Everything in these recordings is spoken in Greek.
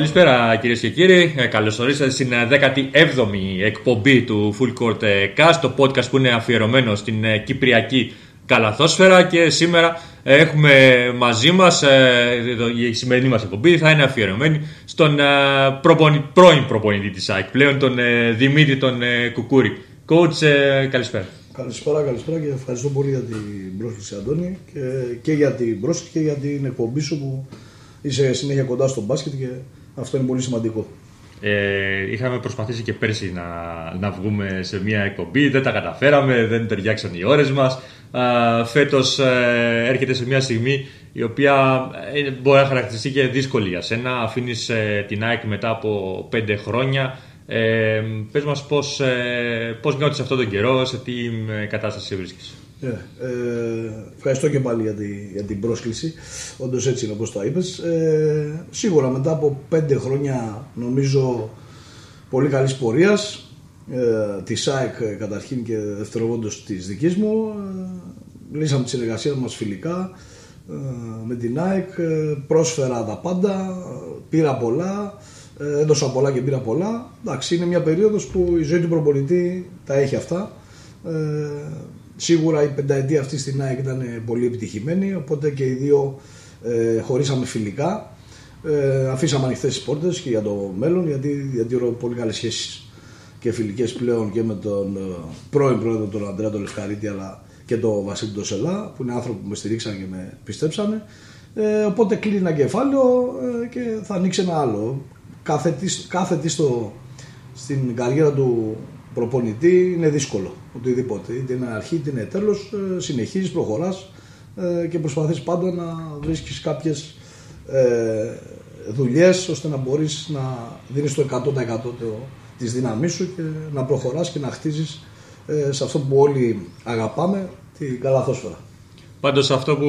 Καλησπέρα κυρίες και κύριοι. Ε, Καλώς ορίσατε στην ε, 17η εκπομπή του Full Court ε, Cast, το podcast που είναι αφιερωμένο στην ε, Κυπριακή Καλαθόσφαιρα και σήμερα ε, έχουμε μαζί μας η σημερινή μας εκπομπή θα είναι αφιερωμένη στον ε, προπονη- πρώην προπονητή της ΑΕΚ πλέον, τον ε, Δημήτρη τον ε, Κουκούρη. Coach, ε, καλησπέρα. Καλησπέρα, καλησπέρα και ευχαριστώ πολύ για την πρόσκληση Αντώνη και, και για την πρόσκληση και για την εκπομπή σου που είσαι συνέχεια κοντά στο μπάσκετ και αυτό είναι πολύ σημαντικό. Ε, είχαμε προσπαθήσει και πέρσι να, να βγούμε σε μια εκπομπή, δεν τα καταφέραμε, δεν ταιριάξαν οι ώρες μας. Α, φέτος ε, έρχεται σε μια στιγμή η οποία ε, μπορεί να χαρακτηριστεί και δύσκολη για σένα. Αφήνεις ε, την ΑΕΚ μετά από πέντε χρόνια. Ε, πες μας πώς, ε, πώς νιώθεις αυτόν τον καιρό, σε τι ε, κατάσταση βρίσκεσαι. Ε, ε, ευχαριστώ και πάλι για, τη, για την πρόσκληση. Όντως έτσι είναι όπως το είπες. Ε, σίγουρα μετά από πέντε χρόνια νομίζω πολύ καλής πορείας ε, της ΣΑΕΚ ε, καταρχήν και δευτεροβόντω της δικής μου. Ε, λύσαμε τη συνεργασία μας φιλικά ε, με την ΑΕΚ. Ε, πρόσφερα τα πάντα. ε, Πήρα πολλά. ε, Έδωσα πολλά και πήρα πολλά. Εντάξει, είναι μια περίοδος που η ζωή του προπονητή τα έχει αυτά. Ε, Σίγουρα η πενταετία αυτή στην ΑΕΚ ήταν πολύ επιτυχημένη, οπότε και οι δύο ε, χωρίσαμε φιλικά. Ε, αφήσαμε ανοιχτές τις πόρτες και για το μέλλον, γιατί διατηρώ πολύ καλές σχέσεις και φιλικές πλέον και με τον ε, πρώην πρόεδρο τον Αντρέα τον Λευκαρίτη, αλλά και τον Βασίλη τον Σελά, που είναι άνθρωποι που με στηρίξαν και με πιστέψανε. Ε, οπότε κλείνει ένα κεφάλαιο ε, και θα ανοίξει ένα άλλο. Κάθε τι, κάθε τι στο, στην καριέρα του προπονητή είναι δύσκολο. Οτιδήποτε. Είτε είναι αρχή είτε είναι τέλος. Συνεχίζεις, προχωράς και προσπαθείς πάντα να βρίσκεις κάποιες ε, δουλειές ώστε να μπορείς να δίνεις το 100% της δύναμή σου και να προχωράς και να χτίζεις ε, σε αυτό που όλοι αγαπάμε, την καλαθόσφαιρα. Πάντως αυτό που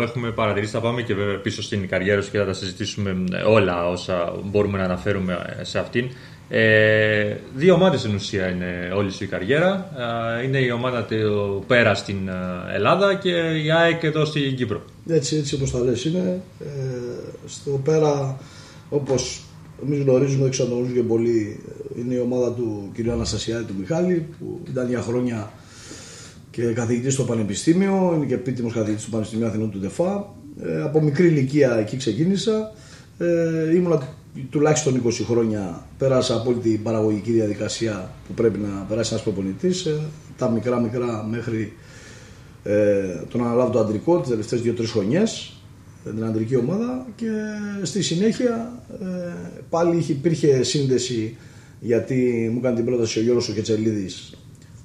έχουμε παρατηρήσει θα πάμε και βέβαια πίσω στην καριέρα σου και θα τα συζητήσουμε όλα όσα μπορούμε να αναφέρουμε σε αυτήν. Ε, δύο ομάδες στην ουσία είναι όλη σου η καριέρα. Ε, είναι η ομάδα του Πέρα στην ε, Ελλάδα και η ΑΕΚ εδώ στην Κύπρο. Έτσι, έτσι όπως τα λες είναι. Ε, στο πέρα, όπως εμείς γνωρίζουμε, δεν ξαναγνωρίζουν και πολύ, είναι η ομάδα του κ. Αναστασιάδη του Μιχάλη, που ήταν για χρόνια και καθηγητής στο Πανεπιστήμιο, είναι και επίτιμος καθηγητής του Πανεπιστημίου Αθηνών του ΔΕΦΑ. Ε, από μικρή ηλικία εκεί ξεκίνησα. Ε, ήμουνα τουλάχιστον 20 χρόνια, πέρασα από όλη την παραγωγική διαδικασία που πρέπει να περάσει ένας προπονητής, ε, τα μικρά μικρά μέχρι ε, τον αναλάβω το αντρικό τις τελευταίες 2-3 χρονιές ε, την αντρική ομάδα και στη συνέχεια ε, πάλι είχε, υπήρχε σύνδεση γιατί μου έκανε την πρόταση ο Γιώργος ο Κετσελίδης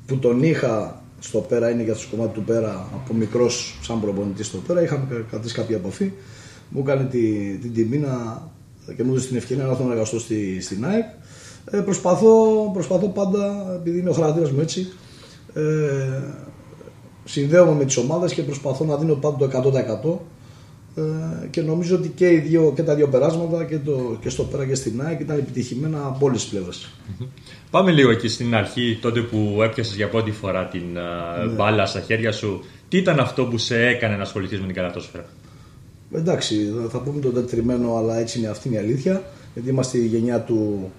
που τον είχα στο πέρα, είναι για το κομμάτι του πέρα από μικρός σαν προπονητής στο πέρα είχαμε κρατήσει κάποια επαφή. Μου έκανε τη, την τιμή να, και μου έδωσε την ευκαιρία να έρθω να εργαστώ στη, στην ΑΕΚ ε, προσπαθώ, προσπαθώ πάντα επειδή είναι ο χαρακτήρας μου έτσι ε, συνδέομαι με τις ομάδες και προσπαθώ να δίνω πάντα το 100% ε, και νομίζω ότι και, οι δύο, και τα δύο περάσματα και, το, και στο πέρα και στην ΑΕΚ ήταν επιτυχημένα από όλες τις πλευρές. Πάμε λίγο εκεί στην αρχή, τότε που έπιασες για πρώτη φορά την α, μπάλα στα χέρια σου. Τι ήταν αυτό που σε έκανε να ασχοληθείς με την καλατόσφαιρα. Εντάξει, θα πούμε το τετριμένο, αλλά έτσι είναι αυτή είναι η αλήθεια. Γιατί είμαστε η γενιά του,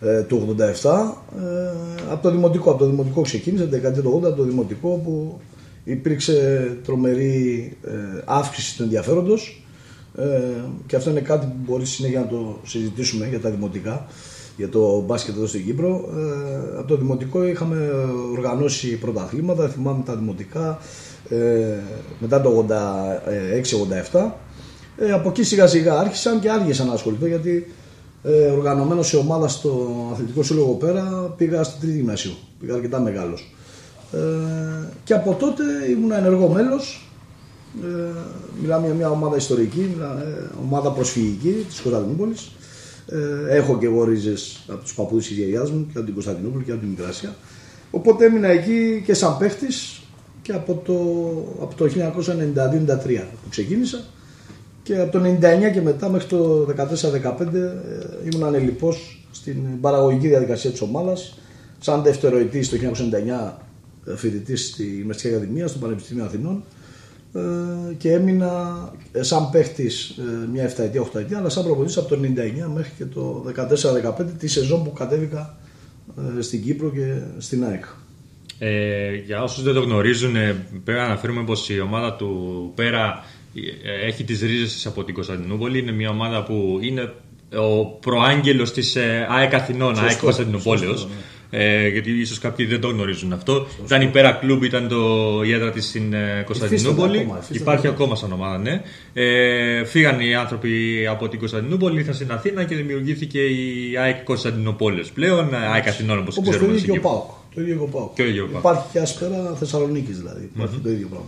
ε, του 87. Ε, από το δημοτικό, από το δημοτικό ξεκίνησε, την δεκαετία του 80, από το δημοτικό που υπήρξε τρομερή ε, αύξηση του ενδιαφέροντος ε, και αυτό είναι κάτι που μπορεί συνέχεια να το συζητήσουμε για τα δημοτικά για το μπάσκετ εδώ στην Κύπρο. Ε, από το δημοτικό είχαμε οργανώσει πρωταθλήματα, θυμάμαι τα δημοτικά ε, μετά το 86-87. Ε, από εκεί σιγά σιγά άρχισαν και άργησαν να ασχοληθώ γιατί ε, οργανωμένος σε ομάδα στο αθλητικό σύλλογο πέρα πήγα στην τρίτη γυμνασίου. Πήγα αρκετά μεγάλος. Ε, και από τότε ήμουν ενεργό μέλος Ε, μιλάμε για μια ομάδα ιστορική, μια ε, ομάδα προσφυγική της Κωνσταντινούπολης. Ε, έχω και εγώ ρίζες από τους παππούδες της γιαγιάς μου και από την Κωνσταντινούπολη και από την Μικράσια. Οπότε έμεινα εκεί και σαν παίχτης και από το, από το 1992-93 που ξεκίνησα και από το 99 και μετά μέχρι το 14-15 ε, ήμουν ανελιπώς στην παραγωγική διαδικασία της ομάδας σαν δευτεροετής το 1999 ε, φοιτητής στη Μεσική Ακαδημία στο Πανεπιστήμιο Αθηνών ε, και έμεινα ε, σαν παίχτης ε, μια 7 ετία, 8 ετία, αλλά σαν προπονητής από το 99 μέχρι και το 14-15 τη σεζόν που κατέβηκα ε, στην Κύπρο και στην ΑΕΚ. Ε, για όσους δεν το γνωρίζουν, ε, πρέπει να αναφέρουμε πως η ομάδα του Πέρα ε, έχει τις ρίζες της από την Κωνσταντινούπολη. Είναι μια ομάδα που είναι ο προάγγελος της ε, ΑΕΚ Αθηνών, Σωστό, ΑΕΚ Κωνσταντινούπολεως. σωστό, Ε, γιατί ίσως κάποιοι δεν το γνωρίζουν αυτό. Ήταν η Πέρα Κλουμπ, ήταν το, η έδρα της στην ε, Κωνσταντινούπολη. ακόμα, υφίσταται Υπάρχει ακόμα. ακόμα σαν ομάδα, ναι. Ε, φύγαν οι άνθρωποι από την Κωνσταντινούπολη, ήρθαν στην Αθήνα και δημιουργήθηκε η ΑΕΚ Κωνσταντινούπολης πλέον. ΑΕΚ Αθηνών, όπως Όπως το ξέρουμε. ίδιο και ο στην Κύπρο. Πάοκ. Το ίδιο και ο Πάοκ. Και ο ίδιο ο ΠΑΟΚ. Υπάρχει και άσπερα Θεσσαλονίκης δηλαδή. Υπάρχει το ίδιο πράγμα.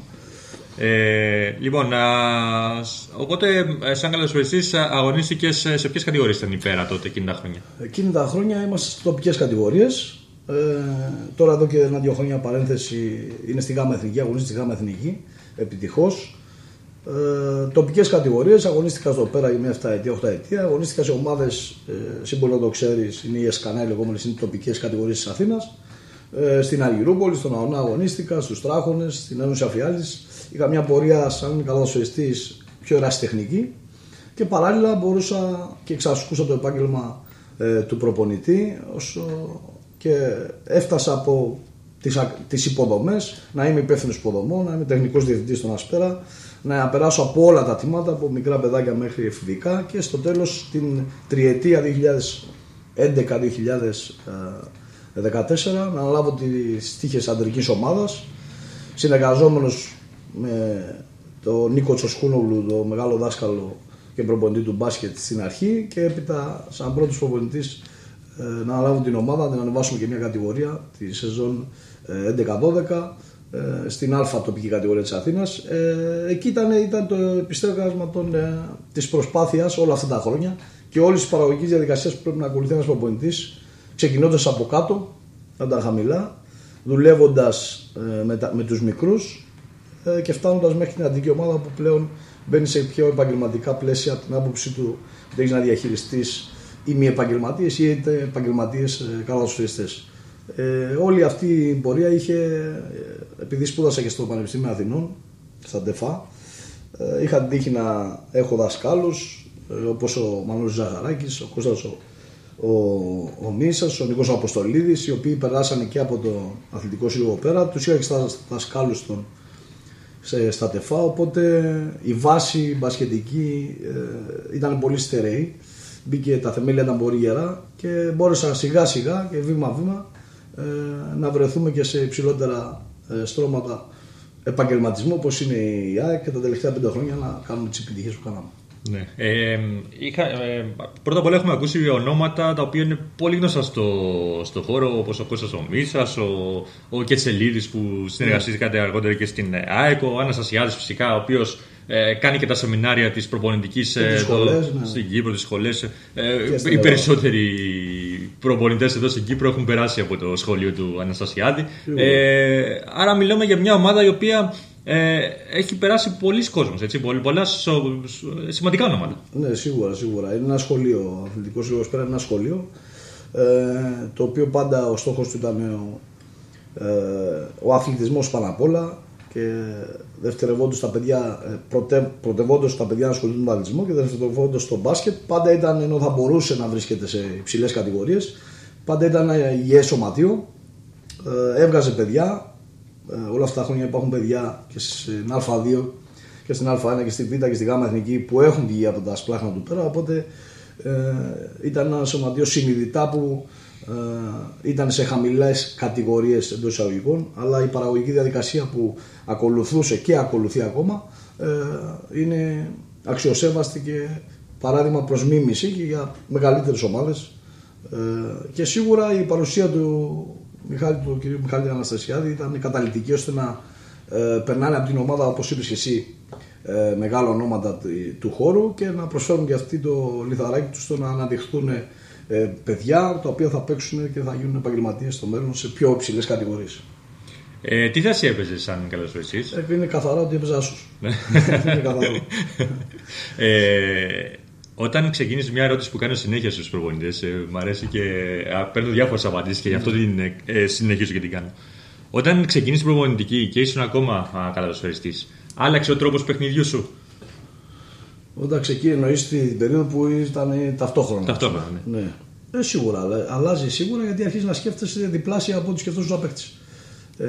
Ε, λοιπόν, α, σ- οπότε, ε, σαν καλωσοριστή, αγωνίστηκες σε, σε ποιες κατηγορίες ήταν η πέρα τότε εκείνη τα χρόνια; Εκείνη τα χρόνια είμαστε στις τοπικές κατηγορίες. Ε, τώρα εδώ και ένα-δύο χρόνια παρένθεση είναι στη ΓΑΜΑ Εθνική, αγωνίζεται στη ΓΑΜΑ Εθνική, επιτυχώς. Ε, τοπικές κατηγορίες, αγωνίστηκα στο πέρα για μια 7 ετία, 8 ετία. Αγωνίστηκα σε ομάδες, ε, σύμβολο το ξέρεις, είναι οι Εσκανά, οι λεγόμενε είναι τοπικές κατηγορίες της Αθήνας. Ε, στην Αργυρούπολη, στον Αωνά αγωνίστηκα, στους Τράχονε, στην Ένωση Αφιάλη. Είχα μια πορεία σαν καλοσοριστή πιο ερασιτεχνική και παράλληλα μπορούσα και εξασκούσα το επάγγελμα ε, του προπονητή όσο και έφτασα από τις, α- τις υποδομές να είμαι υπεύθυνος υποδομών, να είμαι τεχνικός διευθυντής στον Ασπέρα να περάσω από όλα τα τμήματα από μικρά παιδάκια μέχρι εφηβικά και στο τέλος την τριετία 2011-2014 να αναλάβω τις τύχες αντρικής ομάδας συνεργαζόμενος με τον Νίκο Τσοσκούνογλου, το μεγάλο δάσκαλο και προπονητή του μπάσκετ στην αρχή και έπειτα σαν πρώτος προπονητής ε, να αναλάβω την ομάδα, να την ανεβάσουμε και μια κατηγορία τη σεζόν ε, 11-12 ε, στην Α τοπική κατηγορία της Αθήνας. Ε, εκεί ήταν, ήταν το επιστέγασμα των, ε, της προσπάθειας όλα αυτά τα χρόνια και όλης της παραγωγικής διαδικασίας που πρέπει να ακολουθεί ένας προπονητής ξεκινώντας από κάτω, από τα χαμηλά, δουλεύοντας ε, με, τα- με τους μικρούς ε, και φτάνοντας μέχρι την αντική ομάδα που πλέον μπαίνει σε πιο επαγγελματικά πλαίσια από την άποψη του ότι έχεις να διαχειριστείς ή μη επαγγελματίες ή είτε επαγγελματίες καλαθοσφαιριστές. Ε, όλη αυτή η πορεία είχε, ε, επειδή σπούδασα και στο Πανεπιστήμιο Αθηνών, στα ΤΕΦΑ, ε, είχα την τύχη να έχω δασκάλους ε, όπως ο Μανώλης Ζαχαράκης, ο Κώστας ο, ο, ο Μίσας, ο Νικός ο Αποστολίδης, οι οποίοι περάσανε και από το αθλητικό σύλλογο πέρα, τους είχα και στα δασκάλους στον σε, στα τεφά, οπότε η βάση μπασκετική ε, ήταν πολύ στερεή. Μπήκε τα θεμέλια ήταν πολύ γερά και μπόρεσα σιγά σιγά και βήμα βήμα ε, να βρεθούμε και σε υψηλότερα ε, στρώματα επαγγελματισμού όπως είναι η ΑΕΚ και τα τελευταία πέντε χρόνια να κάνουμε τις επιτυχίες που κάναμε. Ναι. Ε, είχα, ε, πρώτα απ' όλα έχουμε ακούσει ονόματα τα οποία είναι πολύ γνωστά στο, στο χώρο όπως ο Κώστας ο Μίσας, ο, ο Κετσελίδης που συνεργαστήκατε αργότερα και στην ε, ΑΕΚ, ο Αναστασιάδης φυσικά ο οποίος ε, κάνει και τα σεμινάρια της προπονητικής Και τις ε, εδώ σχολές, ναι. στην Κύπρο, τις σχολές. Ε, Και στην οι Ελλάδα. περισσότεροι προπονητές εδώ στην Κύπρο έχουν περάσει από το σχολείο του Αναστασιάδη. Ε, άρα μιλάμε για μια ομάδα η οποία ε, έχει περάσει πολλοί κόσμος, έτσι, πολλ- πολλά σο- σο- σημαντικά ονόματα. Ναι, σίγουρα, σίγουρα. Είναι ένα σχολείο. Ο αθλητικός σύλλογο πέρα είναι ένα σχολείο. Ε, το οποίο πάντα ο στόχος του ήταν ο, ε, ο αθλητισμός πάνω απ' όλα και δευτερευόντως τα παιδιά, ε, πρωτε, πρωτευόντως τα παιδιά να ασχολούνται με τον αθλητισμό και δευτερευόντως στο μπάσκετ πάντα ήταν ενώ θα μπορούσε να βρίσκεται σε υψηλές κατηγορίες πάντα ήταν ένα υγιές σωματείο ε, έβγαζε παιδιά ε, όλα αυτά τα χρόνια υπάρχουν παιδιά και στην Α2 και στην Α1 και στη Β και στη Γ Εθνική που έχουν βγει από τα σπλάχνα του πέρα οπότε ε, ήταν ένα σωματείο συνειδητά που ε, ήταν σε χαμηλές κατηγορίες εντός εισαγωγικών αλλά η παραγωγική διαδικασία που ακολουθούσε και ακολουθεί ακόμα ε, είναι αξιοσέβαστη και παράδειγμα προς μίμηση και για μεγαλύτερες ομάδες. Ε, και σίγουρα η παρουσία του Μιχάλη, του κ. Μιχάλη Αναστασιάδη ήταν καταλητική ώστε να ε, περνάνε από την ομάδα, όπως είπες και εσύ, ε, μεγάλα ονόματα του- του χώρου και να προσφέρουν και αυτοί το λιθαράκι τους στο να αναδειχθούν ε, παιδιά τα οποία θα παίξουν και θα γίνουν επαγγελματίες στο μέλλον σε πιο υψηλές κατηγορίες. Ε, τι θέση έπαιζες σαν καλωσοριστή. Είναι καθαρά ότι έπαιζα άσο. είναι καθαρό. Ε, όταν ξεκίνησε μια ερώτηση που κάνω συνέχεια στους προπονητές, ε, μου αρέσει και α, παίρνω διάφορες απαντήσεις και γι' αυτό την ε, ε, συνεχίζω και την κάνω. Όταν ξεκίνησε την προπονητική και ήσουν ακόμα καλαδοσφαιριστή, άλλαξε ο τρόπος παιχνιδιού σου; Όταν ξεκίνησε εννοείς την περίοδο που ήταν ταυτόχρονα. Ταυτόχρονα, ναι. Ναι. Ε, σίγουρα, αλλά αλλάζει σίγουρα γιατί αρχίζεις να σκέφτεσαι διπλάσια από ό,τι σκεφτόσουν να παίχτη. Ε,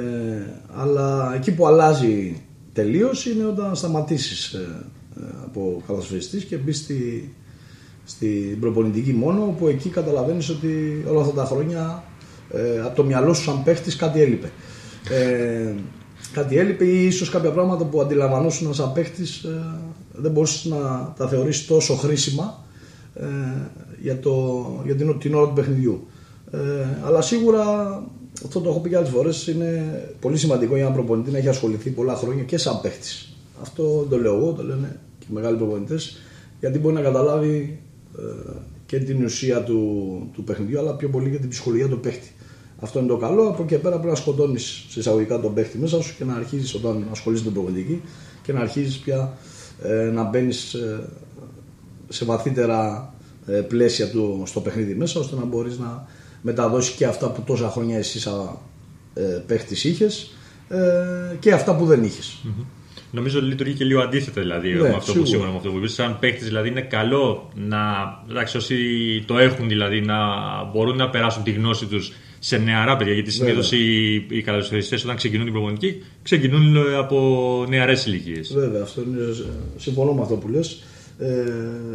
αλλά εκεί που αλλάζει τελείως είναι όταν σταματήσεις ε, ε, από καλασφαιριστή και μπεις στη, στην προπονητική μόνο, όπου εκεί καταλαβαίνεις ότι όλα αυτά τα χρόνια ε, από το μυαλό σου σαν παίχτης κάτι έλειπε. Ε, κάτι έλειπε ή ίσως κάποια πράγματα που αντιλαμβανόσουν σαν παίχτης ε, δεν μπορούσε να τα θεωρήσει τόσο χρήσιμα ε, για, το, για την, την ώρα του παιχνιδιού. Ε, αλλά σίγουρα αυτό το έχω πει και άλλες φορές είναι πολύ σημαντικό για έναν προπονητή να έχει ασχοληθεί πολλά χρόνια και σαν παίχτης. Αυτό δεν το λέω εγώ, το λένε και οι μεγάλοι προπονητές, γιατί μπορεί να καταλάβει ε, και την ουσία του, του παιχνιδιού, αλλά πιο πολύ και την ψυχολογία του παίχτη. Αυτό είναι το καλό. Από εκεί και πέρα πρέπει να σκοτώνεις σε εισαγωγικά τον παίχτη μέσα σου και να αρχίζεις όταν ασχολείσαι με την προπονητική και να αρχίζεις πια ε, να μπαίνεις σε βαθύτερα ε, πλαίσια του στο παιχνίδι μέσα ώστε να μπορείς να μεταδώσεις και αυτά που τόσα χρόνια εσύ σαν ε, παίχτης είχες ε, και αυτά που δεν είχες. Νομίζω ότι λειτουργεί και λίγο αντίθετα δηλαδή Ναι, με αυτό σίγουρα. που σίγουρα με αυτό που είπες. Σαν παίκτης δηλαδή είναι καλό να. Εντάξει, όσοι το έχουν δηλαδή να μπορούν να περάσουν τη γνώση τους σε νεαρά παιδιά. Γιατί συνήθως οι, οι καλωσοριστέ όταν ξεκινούν την προπονητική ξεκινούν ε, από νεαρές ηλικίες. Βέβαια, αυτό είναι, συμφωνώ με αυτό που λες. Ε,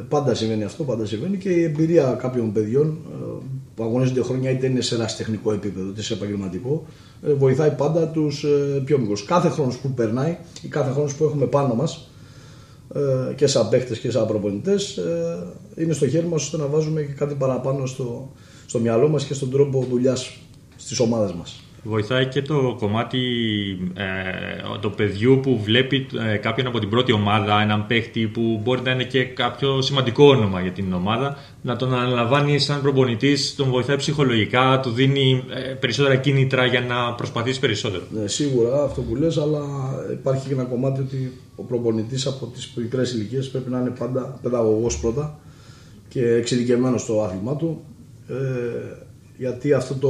πάντα συμβαίνει αυτό, πάντα συμβαίνει και η εμπειρία κάποιων παιδιών ε, που αγωνίζονται χρόνια είτε είναι σε ερασιτεχνικό επίπεδο είτε σε επαγγελματικό ε, βοηθάει πάντα τους ε, πιο μικρούς. Κάθε χρόνος που περνάει ή κάθε χρόνος που έχουμε πάνω μας ε, και σαν παίχτες και σαν προπονητές ε, είναι στο χέρι μας ώστε να βάζουμε και κάτι παραπάνω στο, στο μυαλό μας και στον τρόπο δουλειάς στις ομάδες μας. Βοηθάει και το κομμάτι ε, του παιδιού που βλέπει ε, κάποιον από την πρώτη ομάδα, έναν παίχτη που μπορεί να είναι και κάποιο σημαντικό όνομα για την ομάδα, να τον αναλαμβάνει σαν προπονητής, τον βοηθάει ψυχολογικά, του δίνει ε, περισσότερα κίνητρα για να προσπαθήσει περισσότερο. Ναι, σίγουρα αυτό που λες, αλλά υπάρχει και ένα κομμάτι ότι ο προπονητής από τις μικρές ηλικίες πρέπει να είναι πάντα παιδαγωγός πρώτα και εξειδικευμένος στο άθλημά του. Ε, γιατί αυτό το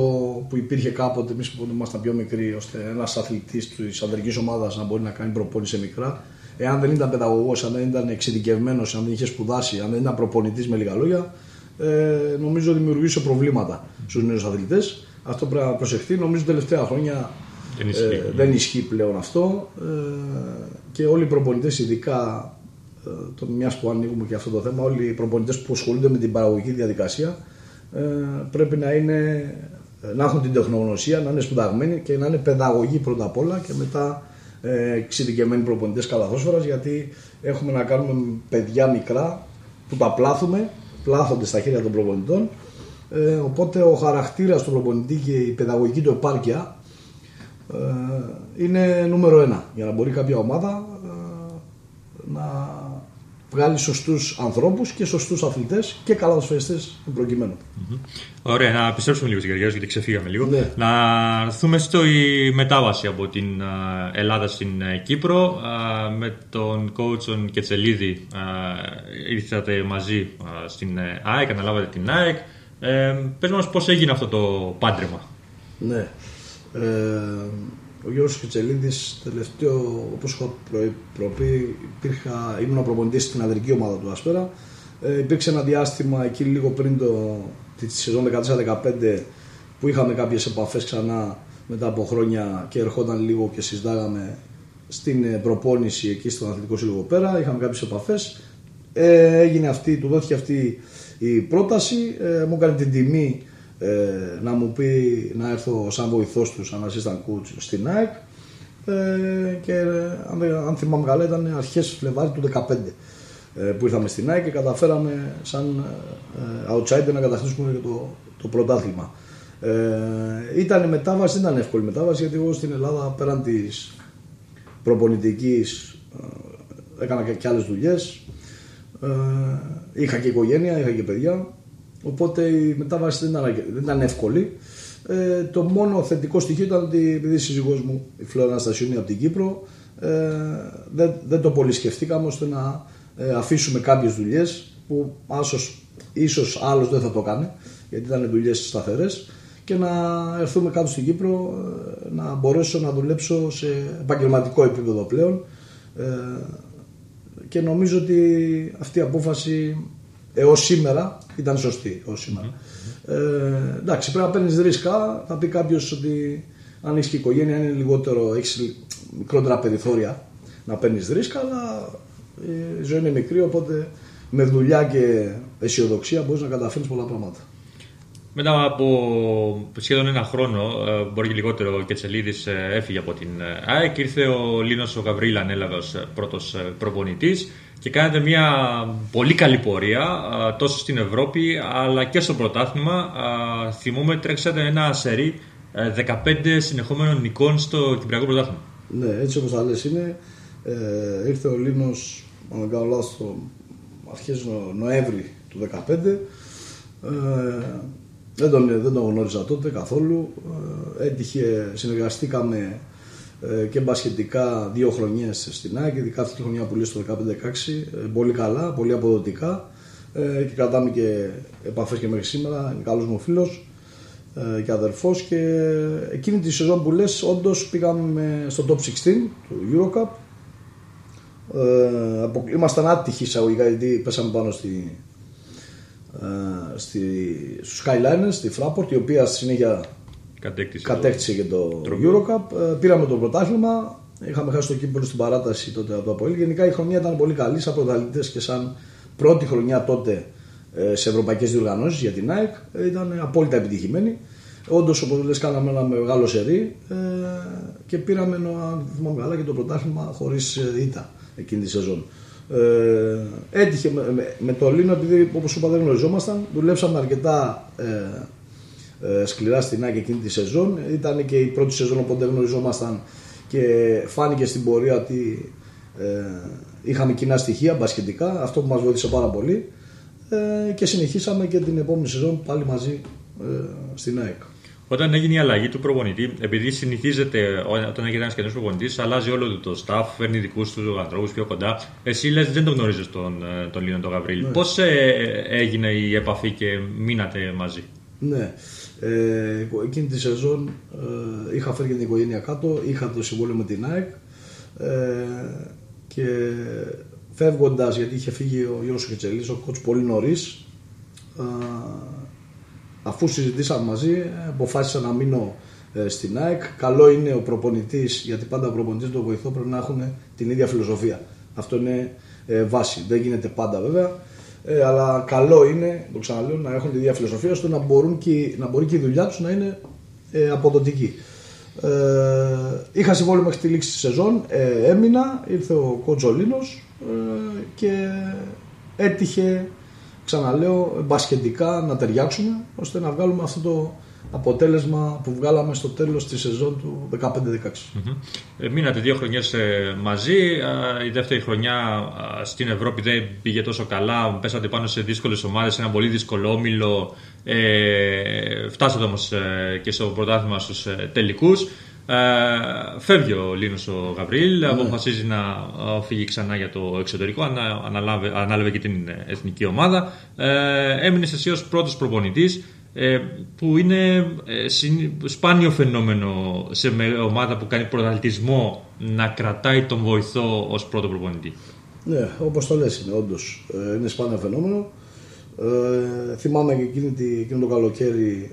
που υπήρχε κάποτε εμείς που ήμασταν πιο μικροί, ώστε ένας αθλητής της ανδρικής ομάδας να μπορεί να κάνει προπόνηση σε μικρά, εάν δεν ήταν παιδαγωγός, αν δεν ήταν εξειδικευμένος, αν δεν είχε σπουδάσει, αν δεν ήταν προπονητής με λίγα λόγια, ε, νομίζω δημιουργούσε προβλήματα στους νέους αθλητές. Αυτό πρέπει να προσεχθεί. Νομίζω τελευταία χρόνια Δεν ισχύει. ε, δεν ισχύει πλέον αυτό ε, και όλοι οι προπονητές ειδικά ε, το μιας που ανοίγουμε και αυτό το θέμα όλοι οι προπονητές που ασχολούνται με την παραγωγική διαδικασία ε, πρέπει να, είναι, να έχουν την τεχνογνωσία, να είναι σπουδαγμένοι και να είναι παιδαγωγοί πρώτα απ' όλα και μετά ε, εξειδικευμένοι προπονητές καλαθόσφαιρας γιατί έχουμε να κάνουμε με παιδιά μικρά που τα πλάθουμε, πλάθονται στα χέρια των προπονητών. Ε, οπότε ο χαρακτήρας του προπονητή και η παιδαγωγική του επάρκεια ε, είναι νούμερο ένα. Για να μπορεί κάποια ομάδα ε, να βγάλει σωστούς ανθρώπους και σωστούς αθλητές και καλαδοσφαιριστές προκειμένου. Ωραία, να επιστρέψουμε λίγο στην καριέρα σου γιατί ξεφύγαμε λίγο. Ναι. Να έρθουμε στη μετάβαση από την α, Ελλάδα στην ε, Κύπρο. Α, Με τον coach τον Κετσελίδη α, ήρθατε μαζί α, στην ε, ΑΕΚ, αναλάβατε την ΑΕΚ. Ε, πες μας πώς έγινε αυτό το πάντρεμα. Ναι. Ε, ο Γιώργος Κιτσελίδης τελευταίο, όπως είχα προ- προπεί, υπήρχα, ήμουν προπονητής στην ανδρική ομάδα του Άσπερα. Ε, υπήρξε ένα διάστημα εκεί λίγο πριν το, τη σεζόν 14-15 που είχαμε κάποιες επαφές ξανά μετά από χρόνια και ερχόταν λίγο και συζητάγαμε στην ε, προπόνηση εκεί στον Αθλητικό Σύλλογο πέρα. Είχαμε κάποιες επαφές. Ε, έγινε αυτή, του δόθηκε αυτή η πρόταση. Ε, μου έκανε την τιμή ε, να μου πει να έρθω σαν βοηθός του, σαν assistant coach στην ΑΕΚ. Ε, και ε, αν, δεν- αν θυμάμαι καλά ήταν αρχές Φλεβάρι του 2015 ε, που ήρθαμε στην ΑΕΚ και καταφέραμε σαν ε, outsider να κατακτήσουμε και το, το πρωτάθλημα. Ε, ήταν η μετάβαση, δεν ήταν εύκολη μετάβαση γιατί εγώ στην Ελλάδα πέραν της προπονητικής, ε, έκανα και, και άλλες δουλειές, ε, είχα και οικογένεια, είχα και παιδιά, οπότε η μετάβαση δεν ήταν, δεν ήταν εύκολη. Ε, το μόνο θετικό στοιχείο ήταν ότι επειδή η σύζυγός μου, η Φλόρα Αναστασιούνη από την Κύπρο, ε, δεν, δεν το πολύ σκεφτήκαμε ώστε να ε, αφήσουμε κάποιες δουλειές που άσως, ίσως άλλος δεν θα το κάνει γιατί ήταν δουλειές σταθερές και να έρθουμε κάτω στην Κύπρο ε, να μπορέσω να δουλέψω σε επαγγελματικό επίπεδο πλέον ε, και νομίζω ότι αυτή η απόφαση έως σήμερα ήταν σωστή έως σήμερα. Ε, εντάξει, πρέπει να παίρνεις ρίσκα. Θα πει κάποιος ότι αν έχεις και οικογένεια, είναι λιγότερο, έχεις μικρότερα περιθώρια να παίρνεις ρίσκα, αλλά η ζωή είναι μικρή. Οπότε με δουλειά και αισιοδοξία μπορείς να καταφέρεις πολλά πράγματα. Μετά από σχεδόν ένα χρόνο, ε, μπορεί και λιγότερο, ο Κετσελίδης ε, έφυγε από την ε, ΑΕΚ. Ήρθε ο Λίνος ο Γαβρίλα, ανέλαβε ως πρώτος προπονητής και κάνετε μια πολύ καλή πορεία τόσο στην Ευρώπη αλλά και στο πρωτάθλημα. Θυμούμε τρέξατε ένα σερί 15 συνεχόμενων νικών στο Κυπριακό Πρωτάθλημα. Ναι, έτσι όπως θα λες είναι. Ε, ήρθε ο Λίνος, αν δεν κάνω λάθος, το αρχές Νοέμβρη του 2015. Ε, δεν τον, δεν τον γνώριζα τότε καθόλου. Ε, έτυχε, συνεργαστήκαμε ε, και μπασχετικά δύο χρονιές στην ΑΕΚ, ειδικά αυτή τη χρονιά που λέει στο 15-16, ε, πολύ καλά, πολύ αποδοτικά. Ε, και κρατάμε και επαφές και μέχρι σήμερα, είναι καλός μου φίλος και αδερφός. Και εκείνη τη σεζόν που λες όντως πήγαμε στο top 16 του Eurocup. Ε, ήμασταν άτυχοι εισαγωγικά γιατί πέσαμε πάνω στη, ε, στη, στους Skyliners, στη Fraport η οποία στη συνέχεια Κατέκτησε, κατέκτησε και το Eurocup. Ε, πήραμε το πρωτάθλημα. Είχαμε χάσει το κύπελο στην παράταση τότε από το Αποέλ. Γενικά η χρονιά ήταν πολύ καλή σαν πρωταθλητές και σαν πρώτη χρονιά τότε ε, σε ευρωπαϊκές διοργανώσεις για την ΑΕΚ. Ε, ήταν απόλυτα επιτυχημένη. Όντως, όπως λες, κάναμε ένα μεγάλο σερί και πήραμε, αν θυμάμαι καλά, και το πρωτάθλημα χωρίς ήττα εκείνη τη σεζόν. Ε, έτυχε με, με, με, το Λίνο, επειδή όπως είπα δεν γνωριζόμασταν, δουλέψαμε αρκετά ε, ε, σκληρά στην ΑΕΚ εκείνη τη σεζόν. Ήταν και η πρώτη σεζόν οπότε γνωριζόμασταν και φάνηκε στην πορεία ότι ε, είχαμε κοινά στοιχεία μπασχετικά, αυτό που μας βοήθησε πάρα πολύ ε, και συνεχίσαμε και την επόμενη σεζόν πάλι μαζί ε, στην ΑΕΚ. Όταν έγινε η αλλαγή του προπονητή, επειδή συνηθίζεται όταν έγινε ένας καινούριο προπονητής, αλλάζει όλο το staff, φέρνει δικούς τους ανθρώπους πιο κοντά. Εσύ λες δεν τον γνωρίζει τον, ε, τον Λίνο τον Γαβρίλ. Ναι. Πώς ε, έγινε η επαφή και μείνατε μαζί; Ναι. Ε, εκείνη τη σεζόν ε, είχα φέρει και την οικογένεια κάτω, είχα το συμβόλαιο με την ΑΕΚ ε, και φεύγοντας γιατί είχε φύγει ο Γιώργος Κετσελής, ο κότς πολύ νωρίς ε, αφού συζητήσαμε μαζί αποφάσισα να μείνω ε, στην ΑΕΚ. Καλό είναι ο προπονητής γιατί πάντα ο προπονητής το βοηθό πρέπει να έχουν την ίδια φιλοσοφία. Αυτό είναι ε, βάση, δεν γίνεται πάντα βέβαια ε, αλλά καλό είναι, το ξαναλέω, να έχουν τη ίδια φιλοσοφία ώστε να, μπορούν και, να μπορεί και η δουλειά τους να είναι ε, αποδοτική. Ε, είχα συμβόλαιο μέχρι τη λήξη της σεζόν, ε, έμεινα, ήρθε ο Κοτζολίνος ε, και έτυχε, ξαναλέω, μπασχετικά να ταιριάξουμε ώστε να βγάλουμε αυτό το αποτέλεσμα που βγάλαμε στο τέλος της σεζόν του 15-16. Mm-hmm. Ε, μείνατε δύο χρονιές ε, μαζί, η δεύτερη χρονιά στην Ευρώπη δεν πήγε τόσο καλά, πέσατε πάνω σε δύσκολες ομάδες, σε ένα πολύ δύσκολο όμιλο, ε, φτάσατε όμως ε, και στο πρωτάθλημα στους ε, τελικούς. Ε, φεύγει ο Λίνος ο Γαβρίλ, ναι. αποφασίζει να φύγει ξανά για το εξωτερικό, ανάλαβε, ανάλαβε και την εθνική ομάδα. Ε, έμεινες εσύ ως πρώτος προπονητής. Ε, που είναι ε, σπάνιο φαινόμενο σε ομάδα που κάνει πρωταθλητισμό να κρατάει τον βοηθό ως πρώτο προπονητή. Ναι, όπως το λες είναι όντως. Ε, είναι σπάνιο φαινόμενο. Ε, θυμάμαι και εκείνη, εκείνο το καλοκαίρι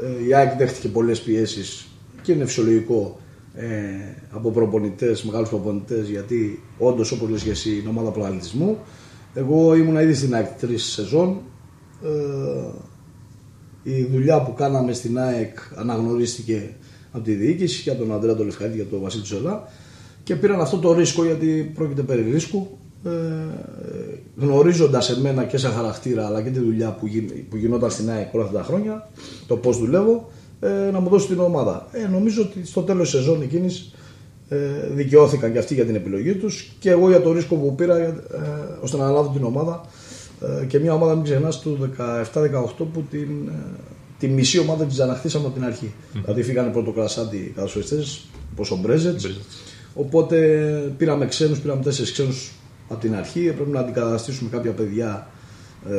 ε, η ΑΕΚ δέχτηκε πολλές πιέσεις και είναι φυσιολογικό ε, από προπονητές, μεγάλους προπονητές γιατί όντως όπως λες και εσύ είναι ομάδα πρωταθλητισμού. Εγώ ήμουν ήδη στην ΑΕΚ τρεις σεζόν ε, η δουλειά που κάναμε στην ΑΕΚ αναγνωρίστηκε από τη διοίκηση και από τον Αντρέα τον Λευκαδί και τον Βασίλη Τσολά και πήραν αυτό το ρίσκο γιατί πρόκειται περί ρίσκου ε, γνωρίζοντας εμένα και σε χαρακτήρα αλλά και τη δουλειά που, γι, που γινόταν στην ΑΕΚ όλα αυτά τα χρόνια το πώς δουλεύω ε, να μου δώσει την ομάδα. Ε, νομίζω ότι στο τέλος της σεζόν εκείνης ε, δικαιώθηκαν και αυτοί για την επιλογή τους και εγώ για το ρίσκο που πήρα ε, ώστε να αναλάβω την ομάδα. Ε, και μια ομάδα, μην ξεχνάς, του 17-18 που την, ε, τη μισή ομάδα τη αναχτίσαμε από την αρχή. Δηλαδή φύγανε πρώτο κρασάντι καθοριστέ, όπως ο Μπρέζετς. Οπότε πήραμε ξένους, πήραμε τέσσερις ξένους από την αρχή. Έπρεπε να αντικαταστήσουμε κάποια παιδιά ε,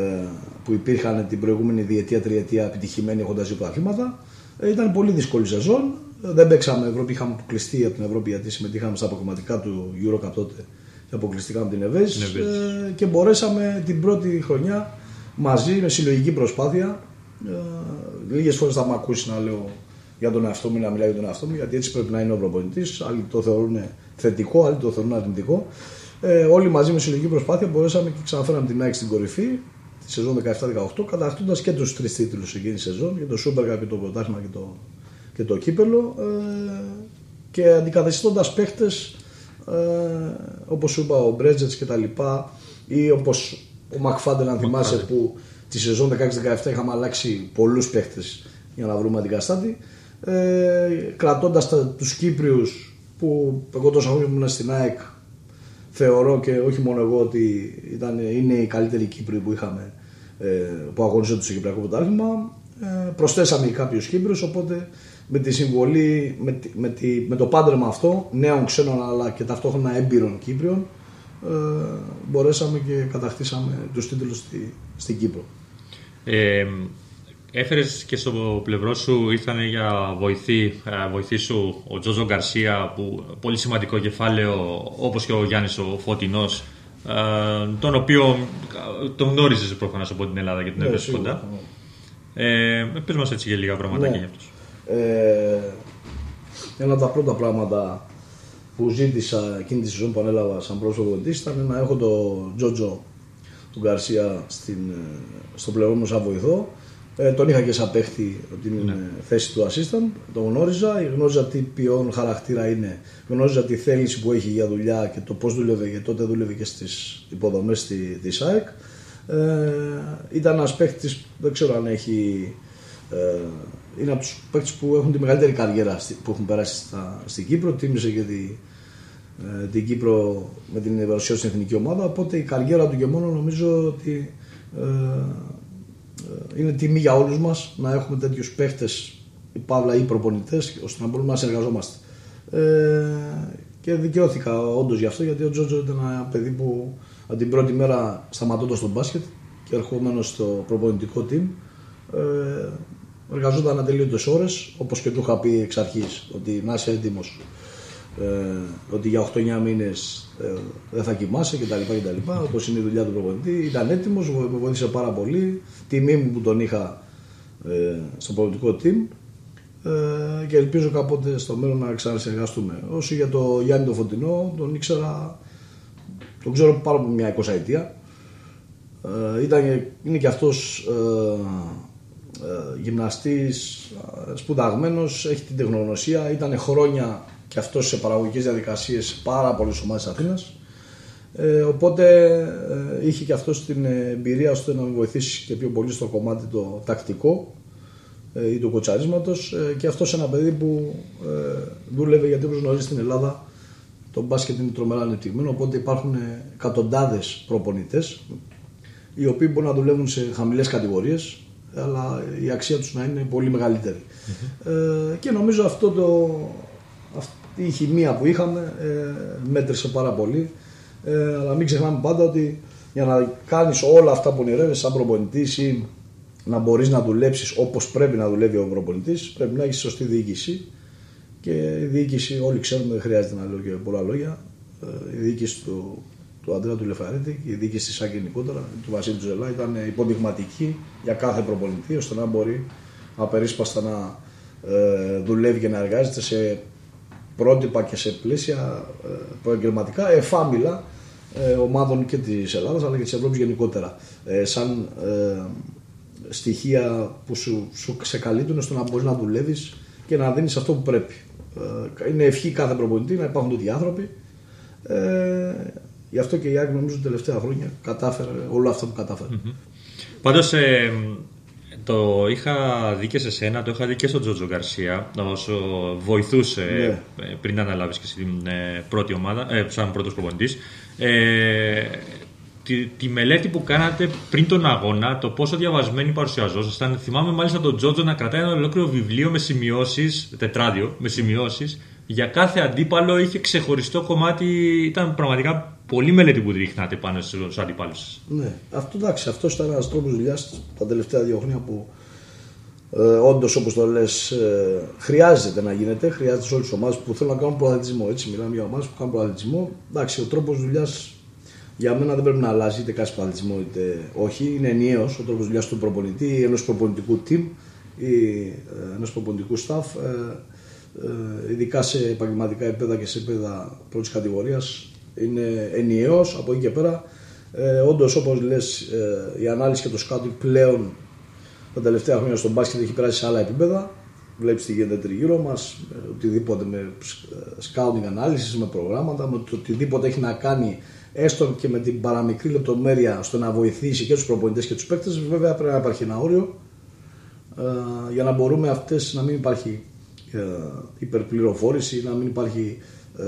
που υπήρχαν την προηγούμενη διετία-τριετία επιτυχημένοι έχοντας δύο πρωταθλήματα. Ε, ήταν πολύ δύσκολη σεζόν. Ε, Δεν παίξαμε Ευρώπη, είχαμε αποκλειστεί από την Ευρώπη γιατί συμμετείχαμε στα αποκομματικά του Euro Cup τότε και αποκλειστήκαμε από την Εβέζ. Την Εβέζ. Ε, και μπορέσαμε την πρώτη χρονιά μαζί με συλλογική προσπάθεια. Ε, Λίγες φορές θα με ακούσει να λέω για τον εαυτό μου, να μιλάω για τον εαυτό μου, γιατί έτσι πρέπει να είναι ο προπονητής. Άλλοι το θεωρούν θετικό, άλλοι το θεωρούν αρνητικό. Ε, όλοι μαζί με συλλογική προσπάθεια μπορέσαμε και ξαναφέραμε την ΑΕΚ στην κορυφή τη σεζόν 17-18, κατακτώντα και τους τρεις τίτλους εκείνη τη σεζόν, για το Super Cup και το πρωτάθλημα και το, και το κύπελο. Ε, και αντικαταστώντα παίχτες ε, όπως σου είπα, ο Μπρέτζετ και τα λοιπά, ή όπως ο Μακφάντελ, αν θυμάσαι, που τη σεζόν 16-17 είχαμε αλλάξει πολλούς παίχτες για να βρούμε αντικαστάτη. Ε, Κρατώντας τους Κύπριους που εγώ τόσα χρόνια ήμουν στην ΑΕΚ θεωρώ και όχι μόνο εγώ ότι ήταν, είναι οι καλύτεροι Κύπροι που είχαμε ε, που αγωνίζονται στο Κυπριακό Πρωτάθλημα. Ε, προσθέσαμε κάποιους Κύπρους, οπότε με τη συμβολή, με, τη- με, τη, με το πάντρεμα αυτό νέων ξένων αλλά και ταυτόχρονα έμπειρων Κύπριων ε, μπορέσαμε και κατακτήσαμε τους τίτλους στη, στην Κύπρο. Ε, Έφερες και στο πλευρό σου, ήρθαν για βοηθή, ε, βοηθή σου ο Τζόζο Γκαρσία, που πολύ σημαντικό κεφάλαιο, όπως και ο Γιάννης ο Φωτεινός, ε, τον οποίο ε, τον γνώριζες προφανώς από την Ελλάδα και τον Ναι, έπαιζες σίγουρα. κοντά. Ε, πες μας έτσι για λίγα πράγματα Ναι. για αυτούς. Ε, ένα από τα πρώτα πράγματα που ζήτησα εκείνη τη σεζόν που ανέλαβα σαν πρόσωπο βοηθής ήταν να έχω τον Τζότζο του Γκαρσία στην, ε, στο πλευρό μου σαν βοηθό. Ε, τον είχα και σαν παίχτη από την Ναι. ε, θέση του assistant, τον γνώριζα, γνώριζα τι ποιόν χαρακτήρα είναι, γνώριζα τη θέληση που έχει για δουλειά και το πώς δούλευε και τότε δούλευε και στις υποδομές τη, της ΑΕΚ. Ε, ήταν ένας παίχτης, δεν ξέρω αν έχει ε, είναι από τους παίκτες που έχουν τη μεγαλύτερη καριέρα στη- που έχουν περάσει στα, στην Κύπρο. Τίμησε και τη, ε, την Κύπρο με την παρουσία στην εθνική ομάδα. Οπότε η καριέρα του και μόνο νομίζω ότι ε, ε, είναι τιμή για όλους μας να έχουμε τέτοιους παίχτε, ή παύλα ή προπονητές, ώστε να μπορούμε να συνεργαζόμαστε. Ε, και δικαιώθηκα όντως γι' αυτό γιατί ο Τζότζο ήταν ένα παιδί που από την πρώτη μέρα σταματώντας τον μπάσκετ και ερχόμενος στο προπονητικό team ε, εργαζόταν ατελείωτες ώρες, όπως και του είχα πει εξ αρχής, ότι να είσαι έτοιμος. Ε, ότι για 8-9 μήνες ε, δεν θα κοιμάσαι κτλ. κτλ Όπως είναι η δουλειά του προπονητή. Ήταν έτοιμος, με βοήθησε πάρα πολύ. Τιμή μου που τον είχα ε, στο προπονητικό team ε, και ελπίζω κάποτε στο μέλλον να ξανασυνεργαστούμε. Όσο για το Γιάννη το Φωτεινό, τον ήξερα, τον ξέρω πάρα από μια 20 ετία. Ε, ήταν, είναι και αυτός ε, ε, γυμναστής, ε, σπουδαγμένος, έχει την τεχνογνωσία, ήταν χρόνια και αυτός σε παραγωγικές διαδικασίες σε πάρα πολλές ομάδες Αθήνας. Ε, οπότε ε, είχε και αυτός την εμπειρία ώστε να με βοηθήσει και πιο πολύ στο κομμάτι το τακτικό ε, ή του κοτσαρίσματος. Ε, και αυτός ένα παιδί που ε, δούλευε γιατί όπως γνωρίζεις στην Ελλάδα το μπάσκετ είναι τρομερά ανεπτυγμένο οπότε υπάρχουν εκατοντάδες προπονητές οι οποίοι μπορούν να δουλεύουν σε χαμηλές κατηγορίες αλλά η αξία τους να είναι πολύ μεγαλύτερη. Ε, και νομίζω αυτό το, αυτή η χημεία που είχαμε ε, μέτρησε πάρα πολύ ε, αλλά μην ξεχνάμε πάντα ότι για να κάνεις όλα αυτά που ονειρεύεσαι σαν προπονητής ή να μπορείς να δουλέψεις όπως πρέπει να δουλεύει ο προπονητής πρέπει να έχεις σωστή διοίκηση και η διοίκηση όλοι ξέρουμε δεν χρειάζεται να λέω και πολλά λόγια ε, η διοίκηση του, του Αντρέα του Λεφαρίτη και η διοίκηση της ΣΑΚ γενικότερα του Βασίλη του Ζελά ήταν υποδειγματική για κάθε προπονητή ώστε να μπορεί απερίσπαστα να ε, δουλεύει και να εργάζεται σε πρότυπα και σε πλαίσια ε, επαγγελματικά εφάμιλα ε, ομάδων και της Ελλάδας αλλά και της Ευρώπης γενικότερα ε, σαν ε, στοιχεία που σου, σου σε καλύπτουν ώστε να μπορείς να δουλεύεις και να δίνεις αυτό που πρέπει. Ε, είναι ευχή κάθε προπονητή να υπάρχουν τέτοιοι άνθρωποι. Ε, γι' αυτό και η Άκη νομίζω τα τελευταία χρόνια κατάφερε όλα αυτά που κατάφερε. Πάντως, ε, Το είχα δει και σε σένα, το είχα δει και στον Τζότζο Γκαρσία, όσο βοηθούσε Ναι. ε, πριν αναλάβεις και στην ε, πρώτη ομάδα, ε, σαν πρώτος προπονητής. Ε, τη, τη μελέτη που κάνατε πριν τον αγώνα, το πόσο διαβασμένοι παρουσιαζόσασταν. Θυμάμαι μάλιστα τον Τζότζο να κρατάει ένα ολόκληρο βιβλίο με σημειώσεις, τετράδιο, με σημειώσεις. Για κάθε αντίπαλο είχε ξεχωριστό κομμάτι, ήταν πραγματικά πολύ μελέτη που ρίχνατε πάνω στους αντίπαλους σας. Ναι, αυτό εντάξει, αυτός ήταν ένας τρόπος δουλειάς τα τελευταία δύο χρόνια που ε, όντως όπως το λες, ε, χρειάζεται να γίνεται. Χρειάζεται σε όλες τις ομάδες που θέλουν να κάνουν προαθλητισμό. Έτσι, μιλάμε για ομάδες που κάνουν προαθλητισμό. Εντάξει, ο τρόπος δουλειάς για μένα δεν πρέπει να αλλάζει είτε κάνει προαθλητισμό είτε όχι. Είναι ενιαίος ο τρόπος δουλειάς του προπονητή, ενός προπονητικού team ή ε, ενός προπονητικού staff. Ε, ε, ειδικά σε επαγγελματικά επίπεδα και σε επίπεδα πρώτης κατηγορίας είναι ενιαίος. Από εκεί και πέρα, ε, όντως όπως λες, ε, η ανάλυση και το scouting πλέον τα τελευταία χρόνια στον μπάσκετ έχει περάσει σε άλλα επίπεδα. Βλέπεις τι γίνεται τριγύρω μας, οτιδήποτε με ε, scouting ανάλυσης, με προγράμματα, με το οτιδήποτε έχει να κάνει έστω και με την παραμικρή λεπτομέρεια στο να βοηθήσει και τους προπονητές και τους παίκτες. Βέβαια πρέπει να υπάρχει ένα όριο ε, για να μπορούμε αυτές να μην υπάρχει ε, υπερπληροφόρηση, να μην υπάρχει ε,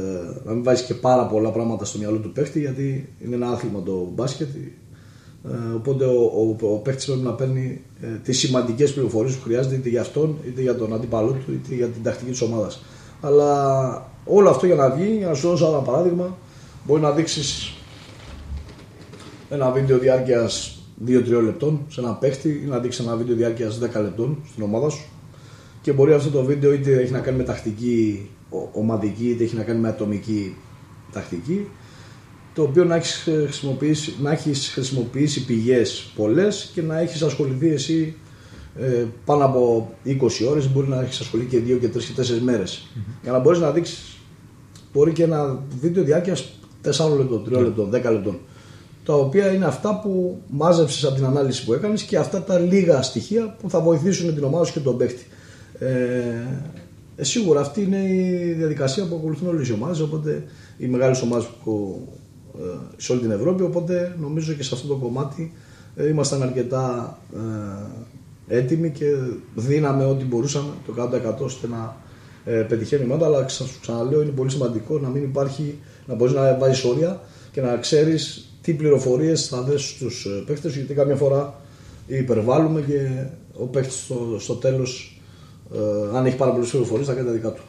να μην βάζει και πάρα πολλά πράγματα στο μυαλό του παίκτη γιατί είναι ένα άθλημα το μπάσκετ ε, οπότε ο, ο, ο παίκτης πρέπει να παίρνει ε, τις σημαντικές πληροφορίες που χρειάζεται είτε για αυτόν είτε για τον αντίπαλό του είτε για την τακτική της ομάδας αλλά όλο αυτό για να βγει, για να σου δώσω ένα παράδειγμα μπορεί να δείξεις ένα βίντεο διάρκειας 2-3 λεπτών σε ένα παίχτη ή να δείξεις ένα βίντεο διάρκειας 10 λεπτών στην ομάδα σου. Και μπορεί αυτό το βίντεο είτε έχει να κάνει με τακτική ο- ομαδική, είτε έχει να κάνει με ατομική τακτική. Το οποίο να έχεις χρησιμοποιήσει, να έχεις χρησιμοποιήσει πηγές πολλές και να έχεις ασχοληθεί εσύ ε, πάνω από 20 ώρες, μπορεί να έχεις ασχοληθεί και 2 και 3 και 4 μέρες. Για να μπορείς να δείξεις μπορεί και ένα βίντεο διάρκειας 4 λεπτών, 3 λεπτών, 10 λεπτών. Τα οποία είναι αυτά που μάζεψες από την ανάλυση που έκανες και αυτά τα λίγα στοιχεία που θα βοηθήσουν την ομάδα σου και τον παίχτη. Ε, ε, σίγουρα αυτή είναι η διαδικασία που ακολουθούν όλες οι ομάδες, οπότε οι μεγάλες ομάδες που ε, σε όλη την Ευρώπη. Οπότε νομίζω και σε αυτό το κομμάτι ε, ήμασταν αρκετά ε, έτοιμοι και δίναμε ό,τι μπορούσαμε το 100% ώστε να ε, πετυχαίνει μόνο, αλλά σα ξαναλέω είναι πολύ σημαντικό να μην υπάρχει, να μπορείς να βάζεις όρια και να ξέρεις τι πληροφορίες θα δέσει στους παίχτε γιατί καμιά φορά υπερβάλλουμε και ο παίχτη στο, στο τέλος, ε, αν έχει πάρα πολλέ πληροφορίες, θα κάνει τα δικά του.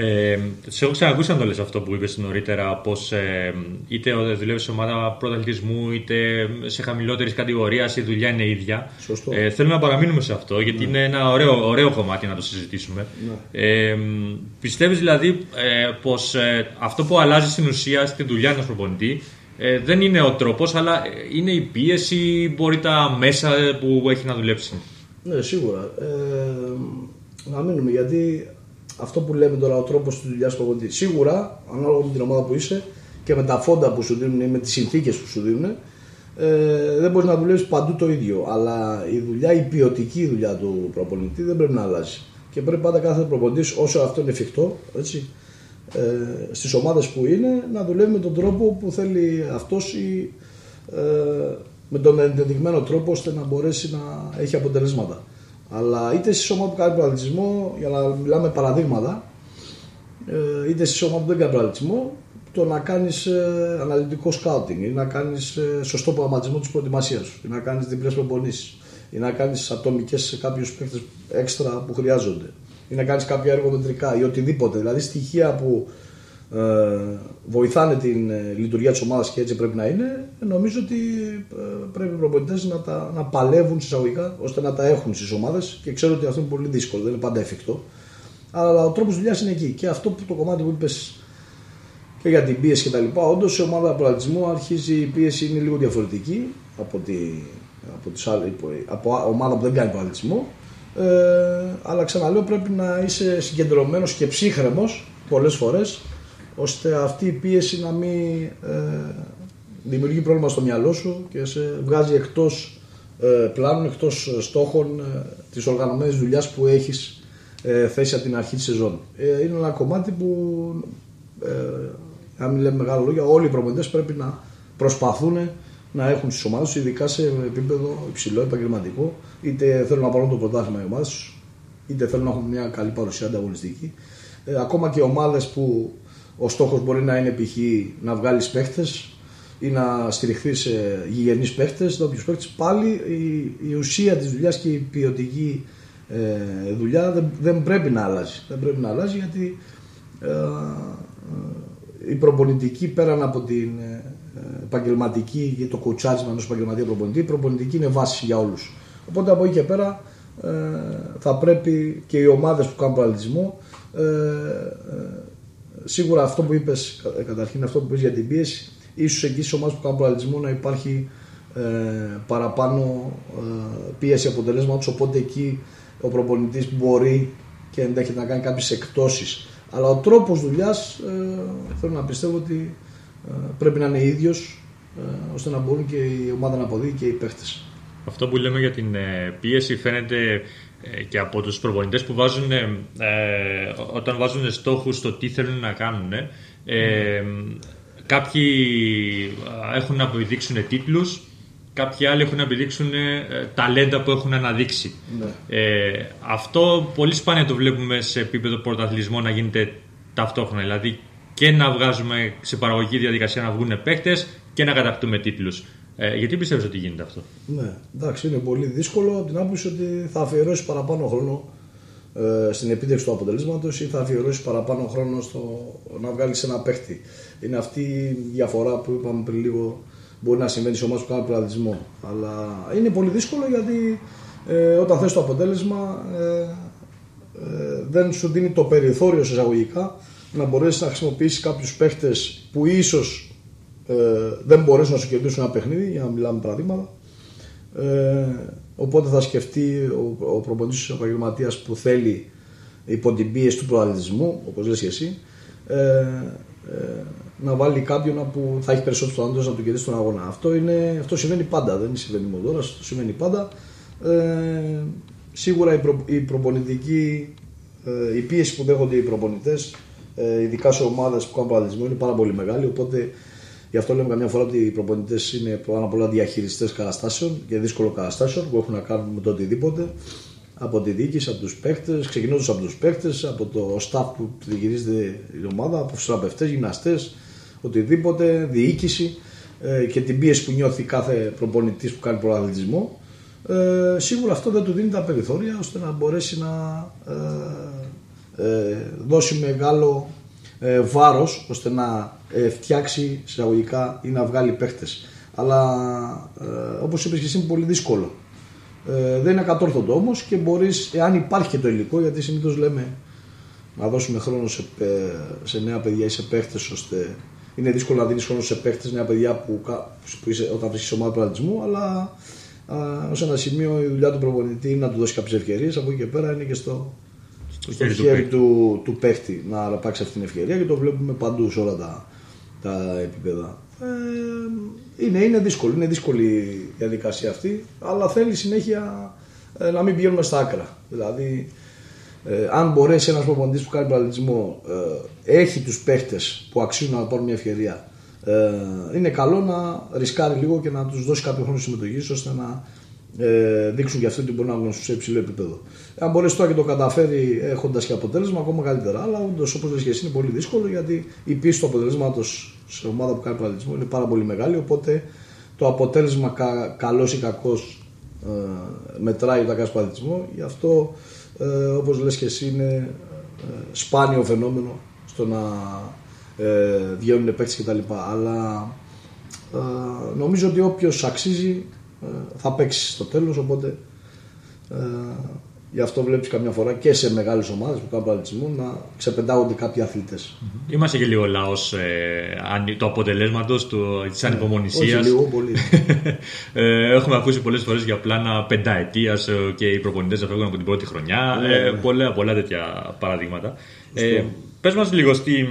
Ε, σε έχω ξανακούσει να το λες αυτό που είπες νωρίτερα, πως ε, είτε δουλεύεις σε ομάδα πρωταθλητισμού είτε σε χαμηλότερης κατηγορίας η δουλειά είναι ίδια. Σωστό. Ε, θέλω να παραμείνουμε σε αυτό γιατί είναι ένα ωραίο, ωραίο κομμάτι να το συζητήσουμε. Ναι. Ε, πιστεύεις δηλαδή ε, πως ε, αυτό που αλλάζει στην ουσία στη δουλειά ενός προπονητή ε, δεν είναι ο τρόπος αλλά είναι η πίεση, μπορεί τα μέσα που έχει να δουλέψει; Ναι, σίγουρα. Ε, να μείνουμε γιατί αυτό που λέμε τώρα, ο τρόπος της δουλειάς του προπονητή. Σίγουρα, ανάλογα με την ομάδα που είσαι και με τα φόντα που σου δίνουν ή με τις συνθήκες που σου δίνουν, ε, δεν μπορείς να δουλεύεις παντού το ίδιο. Αλλά η δουλειά, η ποιοτική δουλειά του προπονητή δεν πρέπει να αλλάζει. Και πρέπει πάντα κάθε προπονητής, όσο αυτό είναι εφικτό, έτσι, ε, στις ομάδες που είναι, να δουλεύει με τον τρόπο που θέλει αυτός ή ε, με τον ενδεδειγμένο τρόπο ώστε να μπορέσει να έχει αποτελέσματα. Αλλά είτε σε ομάδα που κάνει προαλυτισμό, για να μιλάμε παραδείγματα, ε, είτε σε ομάδα που δεν κάνει προαλυτισμό, το να κάνεις ε, αναλυτικό σκάουτινγκ ή να κάνεις ε, σωστό προγραμματισμό της προετοιμασίας σου ή να κάνεις διπλές προπονήσεις ή να κάνεις ατομικές σε κάποιους παίκτες έξτρα που χρειάζονται ή να κάνεις κάποια εργομετρικά ή οτιδήποτε. Δηλαδή στοιχεία που ε, βοηθάνε την ε, λειτουργία της ομάδας και έτσι πρέπει να είναι, νομίζω ότι ε, πρέπει οι προπονητές να, τα, να παλεύουν συσσαγωγικά ώστε να τα έχουν στις ομάδες και ξέρω ότι αυτό είναι πολύ δύσκολο, δεν είναι πάντα εφικτό. Αλλά ο τρόπος δουλειάς είναι εκεί. Και αυτό που το κομμάτι που είπες και για την πίεση κτλ. Όντως σε ομάδα προαλτισμού αρχίζει η πίεση είναι λίγο διαφορετική από, τη, από, τις άλλες, από ομάδα που δεν κάνει προαλτισμό. Ε, αλλά ξαναλέω πρέπει να είσαι συγκεντρωμένος και ψύχρεμος πολλές φορές ώστε αυτή η πίεση να μην ε, δημιουργεί πρόβλημα στο μυαλό σου και σε βγάζει εκτός ε, πλάνων, εκτός στόχων ε, της οργανωμένης δουλειάς που έχεις ε, θέσει από την αρχή της σεζόν. Ε, είναι ένα κομμάτι που, ε, αν μην λέμε μεγάλα λόγια, όλοι οι προπονητές πρέπει να προσπαθούν να έχουν στις ομάδες τους, ειδικά σε επίπεδο υψηλό επαγγελματικό. Είτε θέλουν να πάρουν το πρωτάθλημα οι ομάδες τους, είτε θέλουν να έχουν μια καλή παρουσία ανταγωνιστική. Ε, ακόμα και ομάδες που ο στόχος μπορεί να είναι π.χ. να βγάλεις παίχτες ή να στηριχθείς σε γηγενείς παίχτες, ντόπιου παίχτες, πάλι η, η ουσία της δουλειάς και η ποιοτική ε, δουλειά δεν, δεν πρέπει να αλλάζει. Δεν πρέπει να αλλάζει γιατί ε, ε, η προπονητική πέραν από την ε, επαγγελματική και το κοτσάρισμα ενός επαγγελματία προπονητή, η προπονητική είναι βάση για όλους. Οπότε από εκεί και πέρα ε, θα πρέπει και οι ομάδες που κάνουν παραλυτισμό ε, σίγουρα αυτό που είπες, καταρχήν αυτό που είπες για την πίεση, ίσως εκεί στι ομάδε που κάνουν παραλυτισμό να υπάρχει παραπάνω πίεση αποτελέσματος. Οπότε εκεί ο προπονητής μπορεί και ενδέχεται να κάνει κάποιες εκτόσεις. Αλλά ο τρόπος δουλειάς ε, θέλω να πιστεύω ότι ε, πρέπει να είναι ίδιος ε, ώστε να μπορούν και η ομάδα να αποδεί και οι παίχτες. Αυτό που λέμε για την ε, πίεση φαίνεται ε, και από τους προπονητές που βάζουν, ε, όταν βάζουν στόχους στο τι θέλουν να κάνουν. Ε, Κάποιοι έχουν να επιδείξουν τίτλους, κάποιοι άλλοι έχουν να επιδείξουν ε, ταλέντα που έχουν αναδείξει. Ναι. Ε, αυτό πολύ σπάνια το βλέπουμε σε επίπεδο πρωταθλητισμού να γίνεται ταυτόχρονα. Δηλαδή και να βγάζουμε σε παραγωγική διαδικασία να βγουν παίκτες και να κατακτούμε τίτλους. Ε, γιατί πιστεύεις ότι γίνεται αυτό; Ναι, εντάξει, είναι πολύ δύσκολο από την άποψη ότι θα αφιερώσει παραπάνω χρόνο ε, στην επίτευξη του αποτελέσματος ή θα αφιερώσει παραπάνω χρόνο στο να βγάλει ένα παίχτη. Είναι αυτή η διαφορά που είπαμε πριν λίγο μπορεί να συμβαίνει σε ομάδες που κάνουν πλουραλισμό. Αλλά είναι πολύ δύσκολο γιατί ε, όταν θες το αποτέλεσμα ε, ε, δεν σου δίνει το περιθώριο σε εισαγωγικά να μπορέσεις να χρησιμοποιήσεις κάποιους παίχτες που ίσως ε, δεν μπορέσουν να σου κερδίσουν ένα παιχνίδι, για να μιλάμε παραδείγματα. Ε, οπότε θα σκεφτεί ο, ο προπονητής της επαγγελματίας που θέλει υπό την πίεση του προαλυτισμού, όπως λες και εσύ, ε, ε, να βάλει κάποιον που θα έχει περισσότερο πιθανότητε να του κερδίσει τον αγώνα. Αυτό, είναι, αυτό συμβαίνει πάντα, δεν συμβαίνει μόνο τώρα, αυτό συμβαίνει πάντα. Ε, σίγουρα η, προ, η προπονητική, ε, η πίεση που δέχονται οι προπονητές, ε, ειδικά σε ομάδες που κάνουν παραδεισμό, είναι πάρα πολύ μεγάλη. Οπότε γι' αυτό λέμε καμιά φορά ότι οι προπονητές είναι πάνω απ' όλα διαχειριστές καταστάσεων και δύσκολων καταστάσεων που έχουν να κάνουν με το οτιδήποτε από τη διοίκηση, από τους παίχτες, ξεκινώντας από τους παίχτες, από το staff που διαχειρίζεται η ομάδα, από τους θεραπευτές, γυμναστές, οτιδήποτε, διοίκηση ε, και την πίεση που νιώθει κάθε προπονητής που κάνει προαθλητισμό. Ε, σίγουρα αυτό δεν του δίνει τα περιθώρια ώστε να μπορέσει να ε, ε δώσει μεγάλο ε, βάρος ώστε να ε, φτιάξει εισαγωγικά ή να βγάλει παίχτες. Αλλά ε, όπως είπες και εσύ είναι πολύ δύσκολο. Ε, δεν είναι ακατόρθωτο όμως και μπορείς, εάν υπάρχει και το υλικό, γιατί συνήθως λέμε να δώσουμε χρόνο σε, σε νέα παιδιά ή σε παίχτες, ώστε είναι δύσκολο να δίνεις χρόνο σε παίχτες, νέα παιδιά που, που είσαι, όταν βρίσκεις ομάδα πλανητισμού, αλλά ως ένα σημείο η δουλειά του προπονητή είναι να του δώσει κάποιες ευκαιρίες. Από εκεί και πέρα είναι και στο, στο, στο χέρι του, του, του παίχτη να αρπάξει αυτή την ευκαιρία και το βλέπουμε παντού σε όλα τα, τα επίπεδα. Ε, είναι, είναι δύσκολο, είναι δύσκολη η διαδικασία αυτή, αλλά θέλει συνέχεια ε, να μην πηγαίνουμε στα άκρα. Δηλαδή, ε, αν μπορέσει ένας προπονητής που κάνει παραλυτισμό, ε, έχει τους παίχτες που αξίζουν να πάρουν μια ευκαιρία, ε, είναι καλό να ρισκάρει λίγο και να τους δώσει κάποιο χρόνο συμμετοχής ώστε να ε, δείξουν για αυτό ότι μπορεί να βγουν σε υψηλό επίπεδο. Αν μπορέσει τώρα και το καταφέρει έχοντας και αποτέλεσμα, ακόμα καλύτερα. Αλλά όντως, όπως λες και εσύ, είναι πολύ δύσκολο γιατί η πίστη του αποτελέσματος σε ομάδα που κάνει παραλυτισμό είναι πάρα πολύ μεγάλη. Οπότε το αποτέλεσμα κα, καλός ή κακός ε, μετράει όταν κάνεις παραλυτισμό. Γι' αυτό, ε, όπως λες και εσύ, είναι ε, σπάνιο φαινόμενο στο να ε, βγαίνουν παίκτες κτλ. Αλλά ε, νομίζω ότι όποιος αξίζει ε, θα παίξει στο τέλος. Οπότε ε, γι' αυτό βλέπεις καμιά φορά και σε μεγάλες ομάδες που κάνουν παλαιτισμό να ξεπεντάγονται κάποιοι αθλητές. Είμαστε και λίγο λαός ε, του αποτελέσματος, της ανυπομονησίας. Όχι λίγο, πολύ. ε, έχουμε ακούσει πολλές φορές για πλάνα πενταετίας ε, και οι προπονητές να φεύγουν από την πρώτη χρονιά. Ναι, ε, ναι. πολλά, πολλά τέτοια παραδείγματα. Ε, Πες μας λίγο, στη,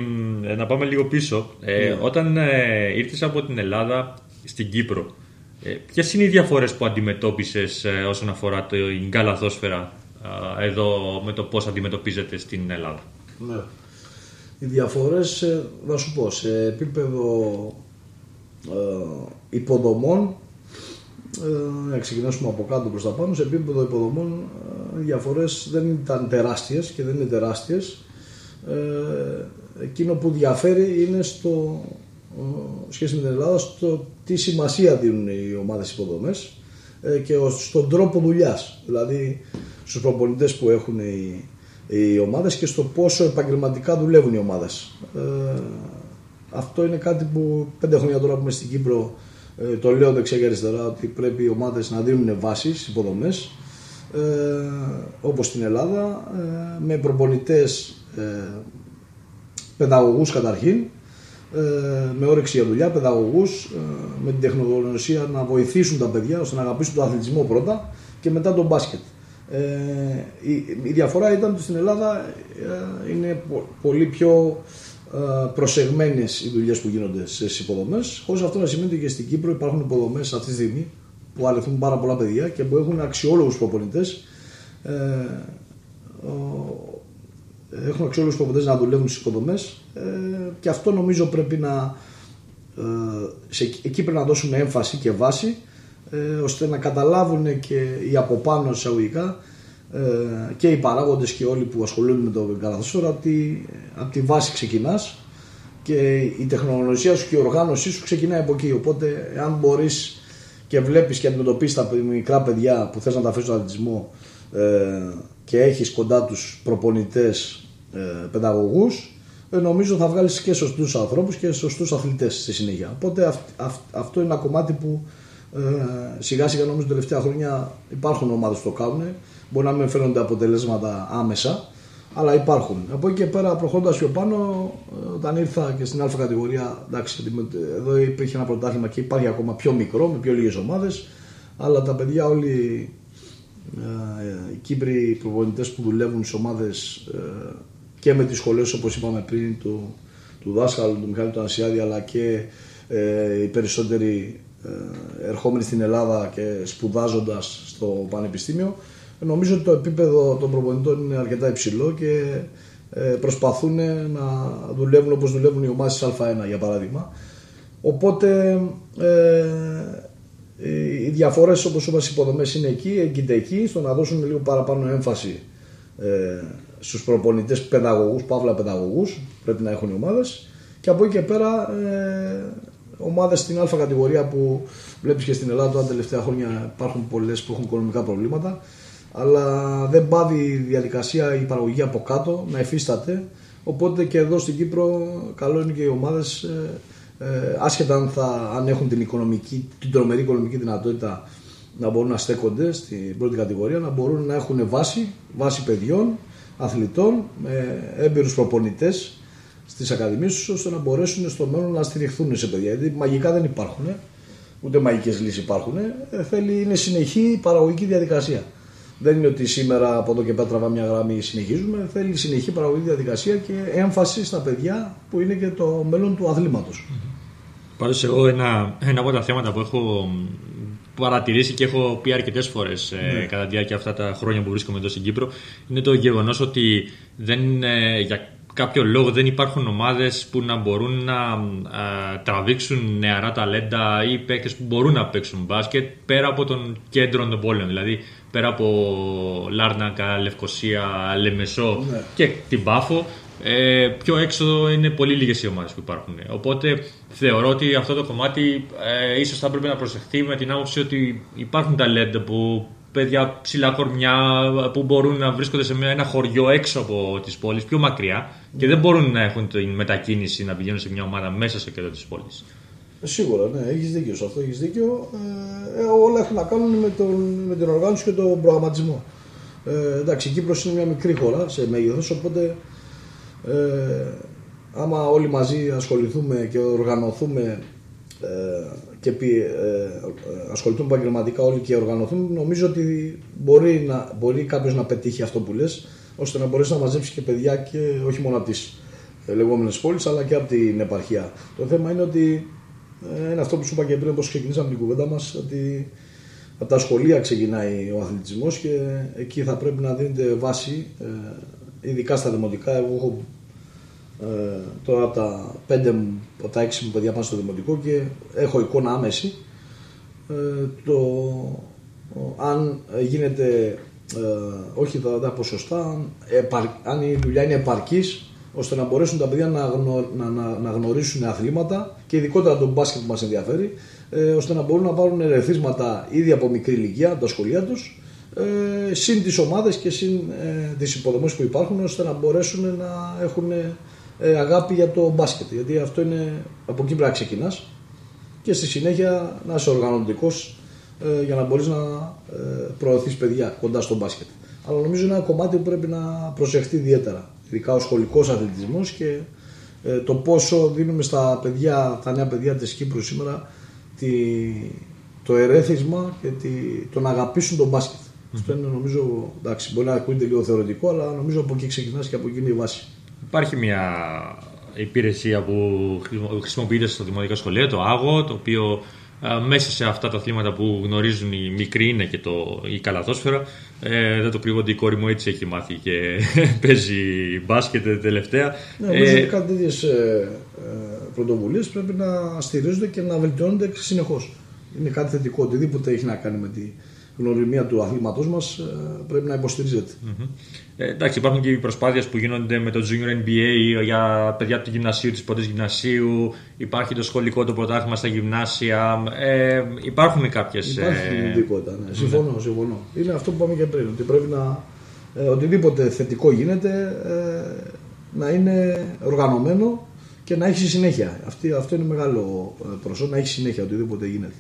να πάμε λίγο πίσω. Ε, Ναι. Όταν ε, ήρθες από την Ελλάδα στην Κύπρο, ε, Ποιες είναι οι διαφορές που αντιμετώπισες όσον αφορά την καλαθόσφαιρα ε, εδώ με το πώς αντιμετωπίζεται στην Ελλάδα; Ναι. Οι διαφορές, ε, να σου πω, σε επίπεδο ε, υποδομών, ε, να ξεκινήσουμε από κάτω προς τα πάνω, σε επίπεδο υποδομών ε, οι διαφορές δεν ήταν τεράστιες και δεν είναι τεράστιες. Ε, εκείνο που διαφέρει είναι στο, ε, σχέση με την Ελλάδα στο τι σημασία δίνουν οι ομάδες υποδομές ε, και ο- στον τρόπο δουλειάς. Δηλαδή στους προπονητές που έχουν οι, οι ομάδες και στο πόσο επαγγελματικά δουλεύουν οι ομάδες. Ε, αυτό είναι κάτι που πέντε χρόνια τώρα που είμαι στην Κύπρο ε, το λέω δεξιά και αριστερά ότι πρέπει οι ομάδες να δίνουν βάσεις, υποδομές ε, όπως στην Ελλάδα ε, με προπονητές ε, παιδαγωγούς καταρχήν ε, με όρεξη για δουλειά, παιδαγωγούς ε, με την τεχνογνωσία να βοηθήσουν τα παιδιά ώστε να αγαπήσουν τον αθλητισμό πρώτα και μετά τον μπάσκετ. Ε, η, η διαφορά ήταν ότι στην Ελλάδα ε, είναι πο- πολύ πιο ε, προσεγμένες οι δουλειές που γίνονται στις υποδομές χωρίς αυτό να σημαίνει ότι και στην Κύπρο υπάρχουν υποδομές αυτή τη στιγμή που αληθούν πάρα πολλά παιδιά και που έχουν αξιόλογους προπονητές ε, ο- έχουν αξιόλογους προπονητές να δουλεύουν στις υποδομές. Ε, και αυτό νομίζω πρέπει να ε, σε, εκεί πρέπει να δώσουμε έμφαση και βάση ε, ώστε να καταλάβουν και οι από πάνω εισαγωγικά ε, και οι παράγοντες και όλοι που ασχολούνται με το καλαθόσφαιρο ότι από τη βάση ξεκινάς. Και η τεχνογνωσία σου και η οργάνωσή σου ξεκινάει από εκεί. Οπότε αν μπορείς και βλέπεις και αντιμετωπίσεις τα μικρά παιδιά που θες να τα αφήσεις στον αθλητισμό ε, και έχεις κοντά τους προπονητές ε, παιδαγωγούς ε, νομίζω θα βγάλεις και σωστούς ανθρώπους και σωστούς αθλητές στη συνέχεια. Οπότε αυ, αυ- αυτό είναι ένα κομμάτι που ε, σιγά σιγά νομίζω τελευταία χρόνια υπάρχουν ομάδες που το κάνουν. Μπορεί να μην φαίνονται αποτελέσματα άμεσα, αλλά υπάρχουν. Από εκεί και πέρα προχώντας πιο πάνω, ε, όταν ήρθα και στην Α κατηγορία, εντάξει, αντιμετω- εδώ υπήρχε ένα πρωτάθλημα και υπάρχει ακόμα πιο μικρό, με πιο λίγες ομάδες, αλλά τα παιδιά όλοι ε, οι Κύπροι προπονητές που δουλεύουν στις ομάδες ε, και με τις σχολές όπως είπαμε πριν του, του δάσκαλου του Μιχάλη του Ανασιάδη αλλά και ε, οι περισσότεροι ε, ερχόμενοι στην Ελλάδα και σπουδάζοντας στο Πανεπιστήμιο νομίζω ότι το επίπεδο των προπονητών είναι αρκετά υψηλό και ε, προσπαθούν να δουλεύουν όπως δουλεύουν οι ομάδες της Α1 για παράδειγμα. Οπότε ε, οι διαφορές όπως είπα στις υποδομές είναι εκεί, έγκυται εκεί, στο να δώσουν λίγο παραπάνω έμφαση ε, στους προπονητές παιδαγωγούς, παύλα παιδαγωγούς, πρέπει να έχουν οι ομάδες. Και από εκεί και πέρα ε, ομάδες στην α κατηγορία που βλέπεις και στην Ελλάδα τα τελευταία χρόνια υπάρχουν πολλές που έχουν οικονομικά προβλήματα αλλά δεν πάβει η διαδικασία, η παραγωγή από κάτω να εφίσταται οπότε και εδώ στην Κύπρο καλό είναι και οι ομάδες ε, ε, άσχετα αν, θα, αν έχουν την, οικονομική, την τρομερή οικονομική δυνατότητα να μπορούν να στέκονται στην πρώτη κατηγορία, να μπορούν να έχουν βάση, βάση παιδιών, αθλητών, με έμπειρους προπονητές στις ακαδημίες τους, ώστε να μπορέσουν στο μέλλον να στηριχθούν σε παιδιά. Γιατί μαγικά δεν υπάρχουν, ούτε μαγικές λύσεις υπάρχουν. Ε, θέλει, είναι συνεχή παραγωγική διαδικασία. Δεν είναι ότι σήμερα από εδώ και πέρα τραβάμε μια γραμμή συνεχίζουμε. Θέλει συνεχή παραγωγική διαδικασία και έμφαση στα παιδιά που είναι και το μέλλον του αθλήματος. Πάντως, εγώ ένα, ένα από τα θέματα που έχω παρατηρήσει και έχω πει αρκετές φορές ε, κατά τη διάρκεια αυτά τα χρόνια που βρίσκομαι εδώ στην Κύπρο είναι το γεγονός ότι δεν, ε, για κάποιο λόγο δεν υπάρχουν ομάδες που να μπορούν να ε, τραβήξουν νεαρά ταλέντα ή παίκτες που μπορούν να παίξουν μπάσκετ πέρα από τον κέντρο των πόλεων. Δηλαδή πέρα από Λάρνακα, Λευκοσία, Λεμεσό Ναι. και την Πάφο. Ε, πιο έξω είναι πολύ λίγες οι ομάδες που υπάρχουν. Οπότε θεωρώ ότι αυτό το κομμάτι ε, ίσως θα πρέπει να προσεχθεί με την άποψη ότι υπάρχουν ταλέντα που παιδιά ψηλά κορμιά που μπορούν να βρίσκονται σε μια- ένα χωριό έξω από τις πόλεις, πιο μακριά και δεν μπορούν να έχουν την μετακίνηση να πηγαίνουν σε μια ομάδα μέσα στο κέντρο της πόλης. Σίγουρα, ναι, έχεις δίκιο σε αυτό. Έχεις δίκιο. Ε, ε, όλα έχουν να κάνουν με, τον, με την οργάνωση και τον προγραμματισμό. Ε, εντάξει, η Κύπρος είναι μια μικρή χώρα σε μέγεθος, οπότε ε, άμα όλοι μαζί ασχοληθούμε και οργανωθούμε ε, και πει, ε, ε, ασχοληθούμε επαγγελματικά όλοι και οργανωθούμε, νομίζω ότι μπορεί, να, μπορεί κάποιος να πετύχει αυτό που λες, ώστε να μπορέσει να μαζέψει και παιδιά και όχι μόνο από τις ε, λεγόμενες πόλεις, αλλά και από την επαρχία. Το θέμα είναι ότι ε, είναι αυτό που σου είπα και πριν, όπως ξεκινήσαμε την κουβέντα μας, ότι από τα σχολεία ξεκινάει ο αθλητισμός και εκεί θα πρέπει να δίνεται βάση, ε, ειδικά στα δημοτικά. Εγώ έχω Ε, τώρα από τα 5 μου, από τα 6 μου παιδιά πάνε στο δημοτικό και έχω εικόνα άμεση. Ε, το, ο- αν γίνεται, ε, όχι τα, τα ποσοστά, αν, επαρ- αν η δουλειά είναι επαρκής ώστε να μπορέσουν τα παιδιά να, γνω- να, να, να γνωρίσουν αθλήματα και ειδικότερα τον μπάσκετ που μας ενδιαφέρει ε, ώστε να μπορούν να πάρουν ερεθίσματα ήδη από μικρή ηλικία από τα σχολεία τους ε, συν τις ομάδες και συν ε, τις υποδομές που υπάρχουν ώστε να μπορέσουν να έχουν ε, αγάπη για το μπάσκετ γιατί αυτό είναι από εκεί πρέπει να ξεκινάς και στη συνέχεια να είσαι οργανωτικός ε, για να μπορείς να ε, προωθείς παιδιά κοντά στο μπάσκετ. Αλλά νομίζω είναι ένα κομμάτι που πρέπει να προσεχτεί ιδιαίτερα. Ειδικά ο σχολικός αθλητισμός και ε, το πόσο δίνουμε στα παιδιά, τα νέα παιδιά της Κύπρου σήμερα τη, το ερέθισμα και τη, το να αγαπήσουν τον μπασκετ Αυτό είναι νομίζω, εντάξει, μπορεί να ακούγεται λίγο θεωρητικό, αλλά νομίζω από εκεί ξεκινάς και από εκεί είναι η βάση. Υπάρχει μια υπηρεσία που χρησιμο- χρησιμοποιείται στο δημοτικό σχολείο, το ΆΓΟ, το οποίο α, μέσα σε αυτά τα αθλήματα που γνωρίζουν οι μικροί είναι και το, η καλαθόσφαιρα. Ε, δεν το κρύβω ότι η κόρη μου έτσι έχει μάθει και παίζει μπάσκετ τελευταία. Ναι, νομίζω Ε, ότι κάτι τέτοιες ε, πρωτοβουλίες πρέπει να στηρίζονται και να βελτιώνονται συνεχώς. Είναι κάτι θετικό. Οτιδήποτε έχει να κάνει με τη γνωριμία του αθλήματός μας πρέπει να υποστηρίζεται. Μμμ. Ε, εντάξει, υπάρχουν και οι προσπάθειες που γίνονται με το Junior NBA για παιδιά του γυμνασίου, της πρώτης γυμνασίου. Υπάρχει το σχολικό το πρωτάθλημα στα γυμνάσια. Ε, υπάρχουν κάποιες. Υπάρχει κινητικότητα. Ναι. Συμφωνώ, συμφωνώ. Είναι αυτό που είπαμε και πριν. Ότι πρέπει να. Ε, οτιδήποτε θετικό γίνεται ε, να είναι οργανωμένο και να έχει συνέχεια. Αυτή, αυτό είναι μεγάλο ε, προσώ, να έχει συνέχεια οτιδήποτε γίνεται.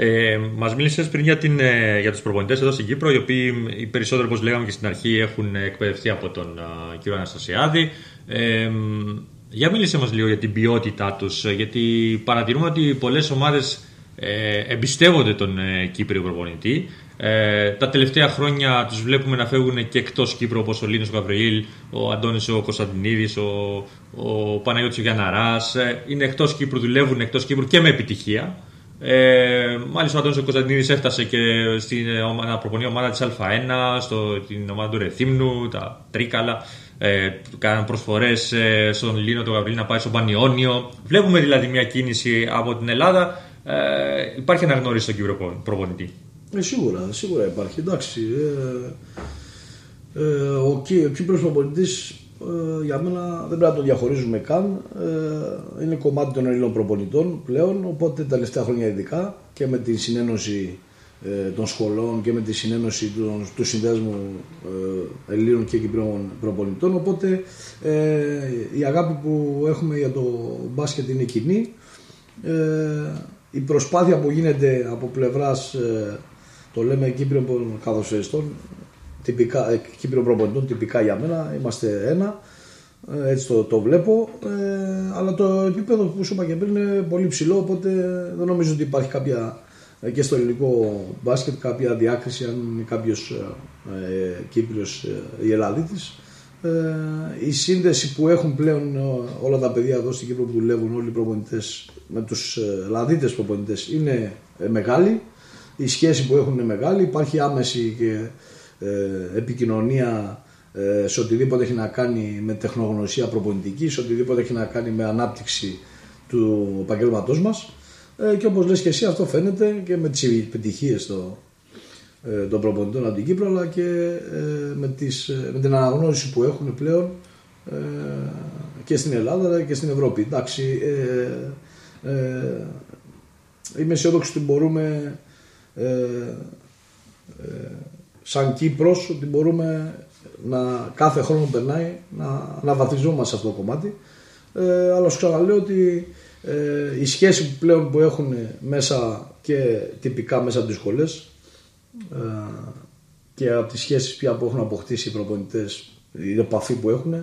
Ε, Μας μίλησες πριν για, την, ε, για τους προπονητές εδώ στην Κύπρο, οι οποίοι οι περισσότεροι, όπως λέγαμε και στην αρχή, έχουν εκπαιδευτεί από τον α, κύριο Αναστασιάδη. Ε, για μίλησε μας λίγο για την ποιότητά τους, γιατί παρατηρούμε ότι πολλές ομάδες ε, εμπιστεύονται τον ε, Κύπριο προπονητή. Ε, τα τελευταία χρόνια τους βλέπουμε να φεύγουν και εκτός Κύπρου όπως ο Λίνος Γαβριήλ, ο Αντώνης ο Κωνσταντινίδης, ο, ο Παναγιώτης ο Γιανναράς. Ε, είναι εκτός Κύπρου, δουλεύουν εκτός Κύπρου και με επιτυχία. Ε, μάλιστα ο Αντώνης ο Κωνσταντινίδης έφτασε και στην ε, ομάδα, να προπονεί ομάδα της Α1, στο, την ομάδα του Ρεθύμνου, τα Τρίκαλα. Ε, κάναν προσφορές ε, στον Λίνο τον Γαβρίλη να πάει στον Πανιόνιο. Βλέπουμε δηλαδή μια κίνηση από την Ελλάδα. Ε, υπάρχει αναγνώριση στον Κύπρο προπονητή. Ε, σίγουρα, σίγουρα υπάρχει. Εντάξει, ε, ε, ο, Κύ- ο Κύπρος προπονητής ε, για μένα δεν πρέπει να το διαχωρίζουμε καν. Ε, είναι κομμάτι των Ελλήνων προπονητών πλέον, οπότε τα τελευταία χρόνια ειδικά και με τη συνένωση ε, των σχολών και με τη συνένωση του, του συνδέσμου ε, Ελλήνων και Κυπρίων προπονητών. Οπότε ε, η αγάπη που έχουμε για το μπάσκετ είναι κοινή. Ε, η προσπάθεια που γίνεται από πλευράς ε, το λέμε Κύπριων καθοσφαιριστών τυπικά, ε, Κύπριων προπονητών τυπικά για μένα είμαστε ένα ε, έτσι το, το βλέπω ε, αλλά το επίπεδο που σου είπα και πριν είναι πολύ ψηλό οπότε δεν νομίζω ότι υπάρχει κάποια ε, και στο ελληνικό μπάσκετ κάποια διάκριση αν είναι κάποιος ε, ε, Κύπριος ε, ή Ελλάδιτης ε, η σύνδεση που έχουν πλέον ε, όλα τα παιδιά εδώ στην Κύπρο που δουλεύουν όλοι οι προπονητές με τους ε, Ελλαδίτες προπονητές είναι ε, μεγάλη. Η σχέση που έχουν είναι μεγάλη. Υπάρχει άμεση και ε, επικοινωνία ε, σε οτιδήποτε έχει να κάνει με τεχνογνωσία προπονητική, σε οτιδήποτε έχει να κάνει με ανάπτυξη του επαγγέλματός μας. Ε, και όπως λες και εσύ, αυτό φαίνεται και με τις επιτυχίες το, ε, των προπονητών από την Κύπρο, αλλά και ε, με, τις, ε, με την αναγνώριση που έχουν πλέον ε, και στην Ελλάδα αλλά και στην Ευρώπη. Εντάξει, ε, ε, είμαι αισιόδοξος ότι μπορούμε ε, ε, σαν Κύπρος ότι μπορούμε να κάθε χρόνο που περνάει να αναβαθμιζόμαστε σε αυτό το κομμάτι ε, αλλά σου ξαναλέω ότι ε, η σχέση που πλέον που έχουν μέσα και τυπικά μέσα από τις σχολές ε, και από τις σχέσεις πια που έχουν αποκτήσει οι προπονητές η επαφή που έχουν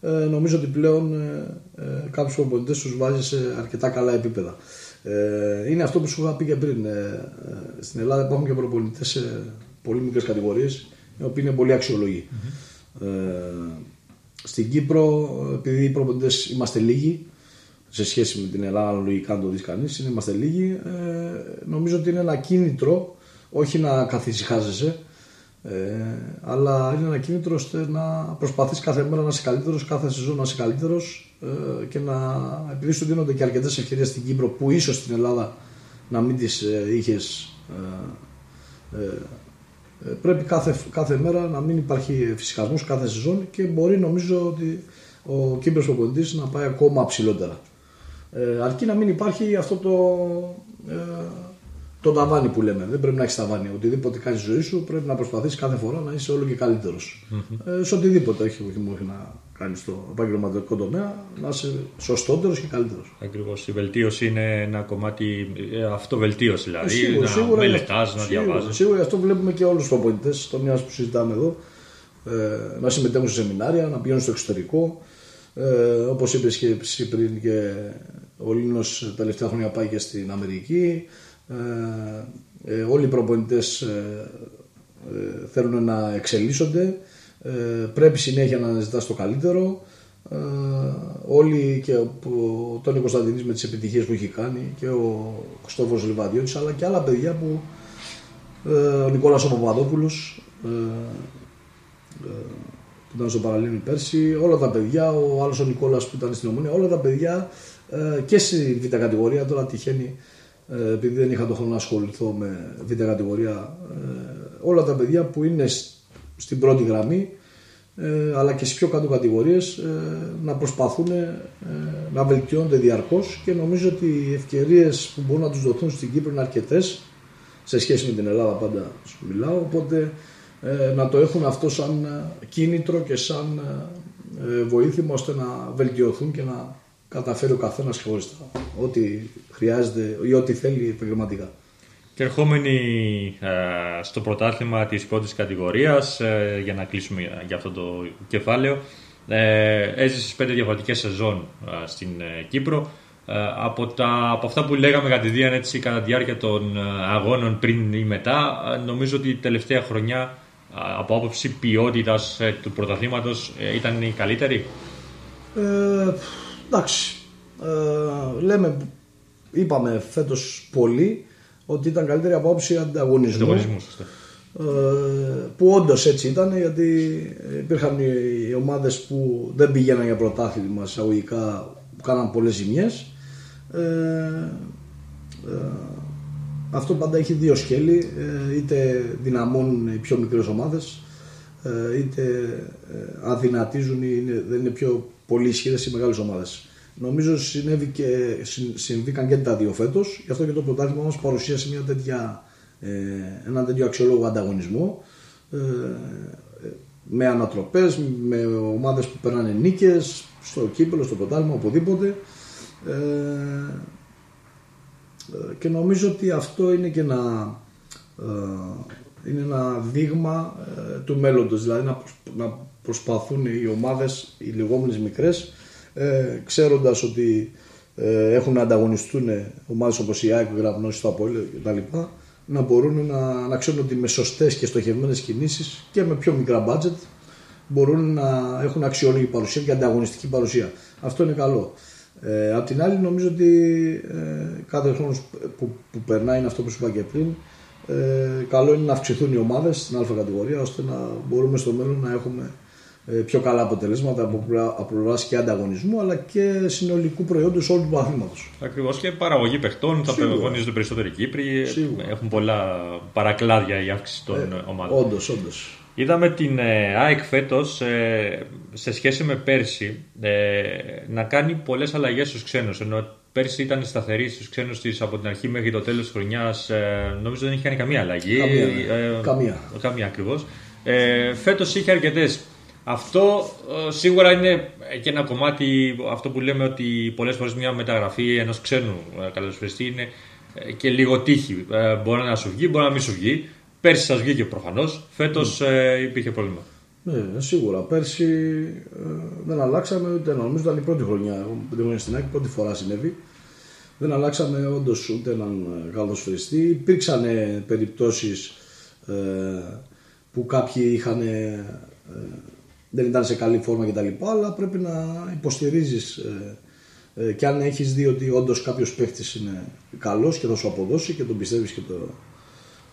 ε, νομίζω ότι πλέον ε, ε, κάποιους προπονητές τους βάζει σε αρκετά καλά επίπεδα. Ε, είναι αυτό που σου είχα πει και πριν. Ε, ε, στην Ελλάδα υπάρχουν και προπονητές σε πολύ μικρές κατηγορίες οι οποίοι είναι πολύ αξιολογοί. Ε, στην Κύπρο, επειδή οι προπονητές είμαστε λίγοι σε σχέση με την Ελλάδα, λογικά αν το δεις κανείς, είναι, είμαστε λίγοι, ε, νομίζω ότι είναι ένα κίνητρο όχι να καθησυχάζεσαι, Ε, αλλά είναι ένα κίνητρο ώστε να προσπαθείς κάθε μέρα να είσαι καλύτερος, κάθε σεζόν να είσαι καλύτερος ε, και να. Επειδή σου δίνονται και αρκετές ευκαιρίες στην Κύπρο που ίσως στην Ελλάδα να μην τις ε, είχες. Ε, ε, ε, πρέπει κάθε, κάθε μέρα να μην υπάρχει φυσικασμός κάθε σεζόν και μπορεί νομίζω ότι ο Κύπρος προπονητής να πάει ακόμα ψηλότερα. Ε, αρκεί να μην υπάρχει αυτό το, ε, το ταβάνι που λέμε. Δεν πρέπει να έχεις ταβάνι. Οτιδήποτε κάνει στη ζωή σου πρέπει να προσπαθείς κάθε φορά να είσαι όλο και καλύτερος. Ε, σε οτιδήποτε έχει, όχι να κάνει στο επαγγελματικό τομέα, να είσαι σωστότερος και καλύτερος. Ακριβώς. Η βελτίωση είναι ένα κομμάτι ε, αυτοβελτίωση δηλαδή. Σίγουρα, να σίγουρα, μελετάς, να σίγουρα, διαβάζεις. Σίγουρα αυτό βλέπουμε και όλους τους προπονητές, το μιας που συζητάμε εδώ, ε, να συμμετέχουν σε σεμινάρια, να πηγαίνουν στο εξωτερικό. Ε, Όπως είπες και εσύ πριν, και ο Λίνος τα τελευταία χρόνια πάει και στην Αμερική. Ε, ε, όλοι οι προπονητές ε, ε, θέλουν να εξελίσσονται. Ε, πρέπει συνέχεια να αναζητάς το καλύτερο. Ε, όλοι και ο, ο Τόνι Κωνσταντινής με τις επιτυχίες που έχει κάνει και ο Χριστόφορος Λιβαδιώτης αλλά και άλλα παιδιά που ε, ο Νικόλας ο Παπαδόπουλος ε, ε, που ήταν στο Παραλίμνη πέρσι, όλα τα παιδιά, ο άλλος ο Νικόλας που ήταν στην Ομόνια, όλα τα παιδιά ε, και στη β' κατηγορία τώρα τυχαίνει ε, επειδή δεν είχα το χρόνο να ασχοληθώ με β' κατηγορία ε, όλα τα παιδιά που είναι σ- στην πρώτη γραμμή ε, αλλά και στις πιο κάτω κατηγορίες ε, να προσπαθούν ε, να βελτιώνονται διαρκώς και νομίζω ότι οι ευκαιρίες που μπορούν να τους δοθούν στην Κύπρο είναι αρκετές σε σχέση με την Ελλάδα πάντα σου μιλάω οπότε ε, να το έχουν αυτό σαν ε, κίνητρο και σαν ε, ε, βοήθημα ώστε να βελτιωθούν και να καταφέρει ο καθένας χωριστά ό,τι χρειάζεται ή ό,τι θέλει επαγγελματικά. Και ερχόμενοι ε, στο πρωτάθλημα της πρώτης κατηγορίας, ε, για να κλείσουμε για αυτό το κεφάλαιο, ε, έζησες πέντε διαφορετικές σεζόν ε, στην ε, Κύπρο. Ε, από, τα, από αυτά που λέγαμε κατά τη, διάρκεια, έτσι, κατά τη διάρκεια των ε, αγώνων πριν ή μετά, ε, νομίζω ότι η τελευταία χρονιά ε, από άποψη ποιότητας ε, του πρωταθλήματος ε, ήταν η καλύτερη. Ε, εντάξει. Ε, λέμε, είπαμε φέτος πολύ ότι ήταν καλύτερη από άποψη ανταγωνισμού. Ανταγωνισμού, σωστά. Ε, που όντως έτσι ήταν γιατί υπήρχαν οι, οι ομάδες που δεν πήγαιναν για πρωτάθλημα εισαγωγικά που κάναν πολλές ζημιές ε, ε, αυτό πάντα έχει δύο σκέλη ε, είτε δυναμώνουν οι πιο μικρές ομάδες ε, είτε ε, αδυνατίζουν ή είναι, δεν είναι πιο πολύ ισχυρές οι μεγάλες ομάδες νομίζω συνέβη και, συν- συμβήκαν και τα δύο φέτος. Γι' αυτό και το πρωτάθλημα μας παρουσίασε μια τέτοια ε, ένα τέτοιο αξιόλογο ανταγωνισμό ε, με ανατροπές, με ομάδες που παίρνανε νίκες στο κύπελο, στο πρωτάθλημα, οπουδήποτε. Ε, ε, και νομίζω ότι αυτό είναι και ένα, ε, είναι ένα δείγμα ε, του μέλλοντος. Δηλαδή να, προσ- να προσπαθούν οι ομάδες, οι λεγόμενες μικρές ε, ξέροντας ότι ε, έχουν να ανταγωνιστούν ομάδες όπως η ΑΕΚ, ο Γραβνός, το Απόλλη κτλ. να μπορούν να, να ξέρουν ότι με σωστές και στοχευμένες κινήσεις και με πιο μικρά budget μπορούν να έχουν αξιόλογη παρουσία και ανταγωνιστική παρουσία. Αυτό είναι καλό. Ε, απ' την άλλη νομίζω ότι ε, κάθε χρόνος που, που περνάει είναι αυτό που σου είπα και πριν ε, καλό είναι να αυξηθούν οι ομάδες στην α κατηγορία ώστε να μπορούμε στο μέλλον να έχουμε ε, πιο καλά αποτελέσματα από πλευρά- από πλευράς και ανταγωνισμού αλλά και συνολικού προϊόντος όλου του παθήματος. Ακριβώς και παραγωγή παιχτών. Θα Σίγουρα. αγωνίζονται περισσότεροι Κύπροι. Σίγουρα. Έχουν πολλά παρακλάδια η αύξηση των ε, ομάδων. Όντως, όντως. Είδαμε την ε, ΑΕΚ φέτος σε σχέση με πέρσι ε, να κάνει πολλές αλλαγές στους ξένους. Ενώ πέρσι ήταν σταθερή στους ξένους της από την αρχή μέχρι το τέλος της χρονιάς. Ε, νομίζω δεν είχε κάνει καμία αλλαγή. Καμία, ναι. Καμία. Καμία ακριβώς. Ε, φέτος είχε αρκετές. Αυτό ε, σίγουρα είναι και ένα κομμάτι αυτό που λέμε ότι πολλές φορές μια μεταγραφή ενός ξένου ε, καλοσφαιριστή είναι ε, και λίγο τύχη. Ε, μπορεί να σου βγει, μπορεί να μην σου βγει. Πέρσι σας βγήκε προφανώς, φέτος ε, υπήρχε πρόβλημα. Ναι, σίγουρα. Πέρσι ε, δεν αλλάξαμε ούτε ένα. Νομίζω ήταν η πρώτη χρονιά. Εγώ με πέντε χρόνια στην ΑΕΚ, πρώτη φορά συνέβη. Δεν αλλάξαμε όντως ούτε έναν ε, καλοσφαιριστή. Υπήρξαν περιπτώσεις ε, που κάποιοι είχαν, ε, δεν ήταν σε καλή φόρμα κτλ. Αλλά πρέπει να υποστηρίζεις ε, ε, και αν έχεις δει ότι όντως κάποιος παίχτης είναι καλός και θα σου αποδώσει και τον πιστεύεις και το,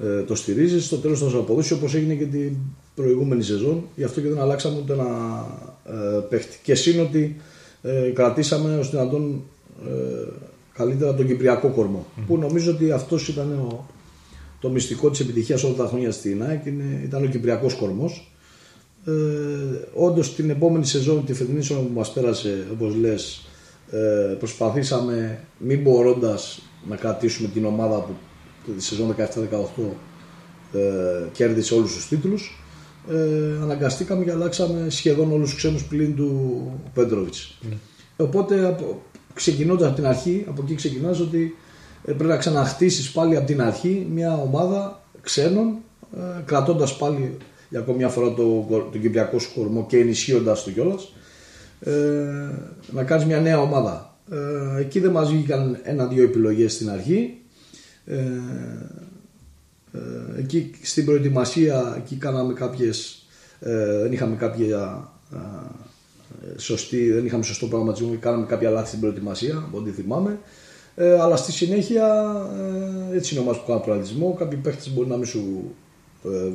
ε, το στηρίζεις, στο τέλος θα σου αποδώσει όπως έγινε και την προηγούμενη σεζόν. Γι' αυτό και δεν αλλάξαμε ούτε ένα ε, παίχτη. Και σύν ότι ε, κρατήσαμε ως δυνατόν ε, καλύτερα τον Κυπριακό κορμό. Που νομίζω ότι αυτός ήταν ο, το μυστικό της επιτυχίας όλα τα χρόνια στην ΑΕΚ. είναι- Ήταν ο Κυπριακός κορμός. Ε, Όντως την επόμενη σεζόν, τη φετινή σεζόν που μας πέρασε, όπως λες, ε, προσπαθήσαμε μην μπορώντα να κρατήσουμε την ομάδα που τη σεζόν 17-18 ε, κέρδισε όλους τους τίτλους ε, αναγκαστήκαμε και αλλάξαμε σχεδόν όλους τους ξένους πλην του Πέντροβιτς. Οπότε από, ξεκινώντας από την αρχή, από εκεί ξεκινάς ότι ε, πρέπει να ξαναχτίσεις πάλι από την αρχή μια ομάδα ξένων ε, κρατώντας πάλι για ακόμη μια φορά το, τον Κυπριακό σου κορμό και ενισχύοντας το κιόλας ε, να κάνεις μια νέα ομάδα. Ε, εκεί δεν μας βγήκαν ένα-δύο επιλογές στην αρχή. Ε, ε, εκεί στην προετοιμασία εκεί κάναμε κάποιες ε, δεν είχαμε κάποια ε, σωστή, δεν είχαμε σωστό προγραμματισμό και κάναμε κάποια λάθη στην προετοιμασία από ό,τι θυμάμαι ε, αλλά στη συνέχεια ε, έτσι είναι ο μας που κάνει προγραμματισμό κάποιοι παίχτες μπορεί να μην σου ε,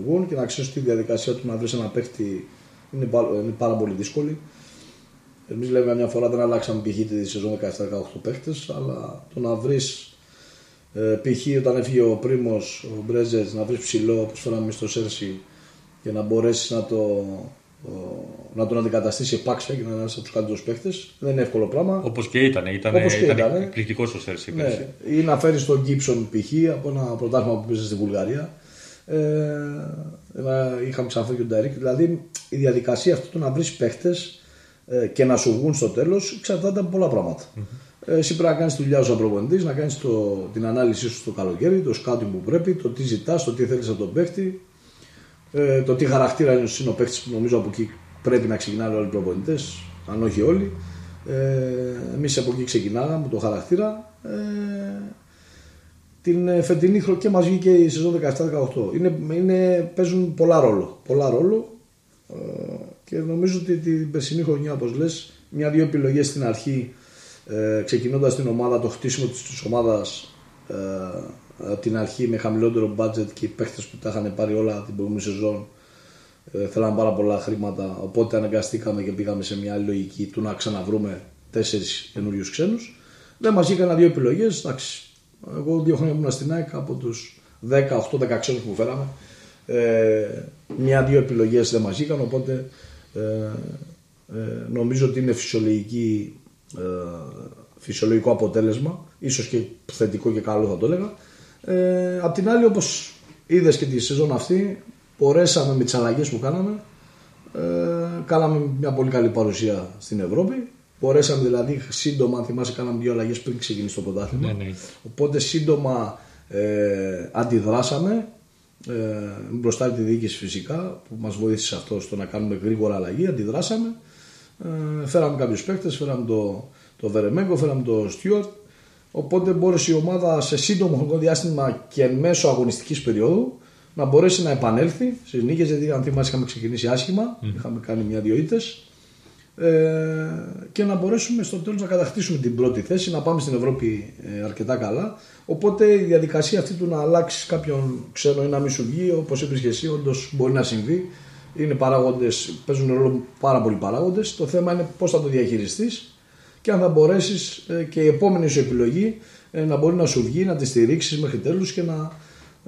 βγουν και να ξέρεις τη διαδικασία του να βρεις ένα παίχτη είναι, πα- είναι πάρα πολύ δύσκολη εμείς λέμε μια φορά δεν αλλάξαμε π.χ. τη σεζόν 17-18 παίχτες αλλά το να βρεις ε, π.χ. όταν έφυγε ο Πρίμος, ο Μπρέζετς, να βρεις ψηλό όπως φέραμε στο Σέρσι και να μπορέσεις να το, ο, να τον αντικαταστήσει επάξια και να είναι ένας από τους καλύτερους παίχτες. Δεν είναι εύκολο πράγμα. Όπως και ήταν. Ήταν, Όπως και ήταν ήταν. εκπληκτικός ο Σέρση πέρσι. Ναι, ή να φέρεις τον Gibson π.χ. από ένα πρωτάθλημα που πήγε στη Βουλγαρία. Ε, να είχαμε ξαναφέρει και τον Ταρίκ. Δηλαδή η διαδικασία αυτή του να βρεις παίχτες ε, και να σου βγουν στο τέλος εξαρτάται από πολλά πράγματα. Ε, εσύ πρέπει να κάνεις τη δουλειά σου σαν προπονητής, να κάνεις την ανάλυση σου στο καλοκαίρι, το σκάτι που πρέπει, το τι ζητάς, το τι θέλεις από τον παίχτη, ε, το τι χαρακτήρα είναι ο παίχτης που νομίζω από εκεί πρέπει να ξεκινάνε όλοι οι προπονητές, αν όχι όλοι. Ε, Εμείς από εκεί ξεκινάγαμε το χαρακτήρα. Ε, την ε, φετινή χρονιά και μας βγήκε η σεζόν 17-18. Είναι, είναι, παίζουν πολλά ρόλο. Πολλά ρόλο ε, και νομίζω ότι την περσινή χρονιά, όπως λες, μια-δύο επιλογές στην αρχή ε, ξεκινώντας την ομάδα, το χτίσιμο της, της ομάδας ε, από την αρχή με χαμηλότερο budget και οι παίχτες που τα είχαν πάρει όλα την προηγούμενη σεζόν ε, θέλαν πάρα πολλά χρήματα οπότε αναγκαστήκαμε και πήγαμε σε μια άλλη λογική του να ξαναβρούμε τέσσερις καινούριους ξένους δεν μας βγήκαν δύο επιλογές εντάξει εγώ δύο χρόνια ήμουν στην ΑΕΚ από τους 10-8-10 ξένους που φέραμε ε, μια-δύο επιλογές δεν μας βγήκαν οπότε ε, ε, νομίζω ότι είναι φυσιολογική ε, φυσιολογικό αποτέλεσμα ίσως και θετικό και καλό θα το έλεγα. Ε, απ' την άλλη όπως είδες και τη σεζόν αυτή μπορέσαμε με τις αλλαγές που κάναμε ε, κάναμε μια πολύ καλή παρουσία στην Ευρώπη μπορέσαμε δηλαδή σύντομα αν θυμάσαι κάναμε δύο αλλαγές πριν ξεκινήσει το πρωτάθλημα. Ναι, ναι. οπότε σύντομα ε, αντιδράσαμε ε, μπροστά από τη διοίκηση φυσικά που μας βοήθησε αυτό στο να κάνουμε γρήγορα αλλαγή αντιδράσαμε. Ε, φέραμε κάποιους παίκτες φέραμε το, το Βερεμέγκο, φέραμε το Στιούαρτ. Οπότε μπόρεσε η ομάδα σε σύντομο χρονικό διάστημα και εν μέσω αγωνιστικής περίοδου να μπορέσει να επανέλθει στις νίκες γιατί αν θυμάσαι είχαμε ξεκινήσει άσχημα είχαμε κάνει μια-δυο ήττες. ε, και να μπορέσουμε στο τέλος να κατακτήσουμε την πρώτη θέση, να πάμε στην Ευρώπη ε, αρκετά καλά. Οπότε η διαδικασία αυτή του να αλλάξεις κάποιον ξένο ή να μην σου βγει, όπως είπες και εσύ, όντως μπορεί να συμβεί. Είναι παράγοντες, παίζουν ρόλο πάρα πολλοί παράγοντες. Το θέμα είναι πώς θα το διαχειριστείς και αν θα μπορέσεις ε, και η επόμενη σου επιλογή ε, να μπορεί να σου βγει, να τη στηρίξεις μέχρι τέλους και να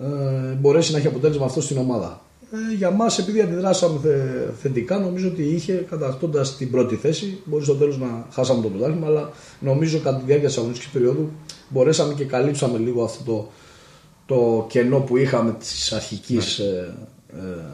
ε, μπορέσει να έχει αποτέλεσμα αυτό στην ομάδα. Ε, για μας, επειδή αντιδράσαμε θε- θετικά, νομίζω ότι είχε κατακτώντα την πρώτη θέση. Μπορείς στο τέλος να χάσαμε το πρωτάθλημα, αλλά νομίζω κατά τη διάρκεια της αγωνιστικής περίοδου μπορέσαμε και καλύψαμε λίγο αυτό το, το κενό που είχαμε της αρχικής. Ε, ε, ε,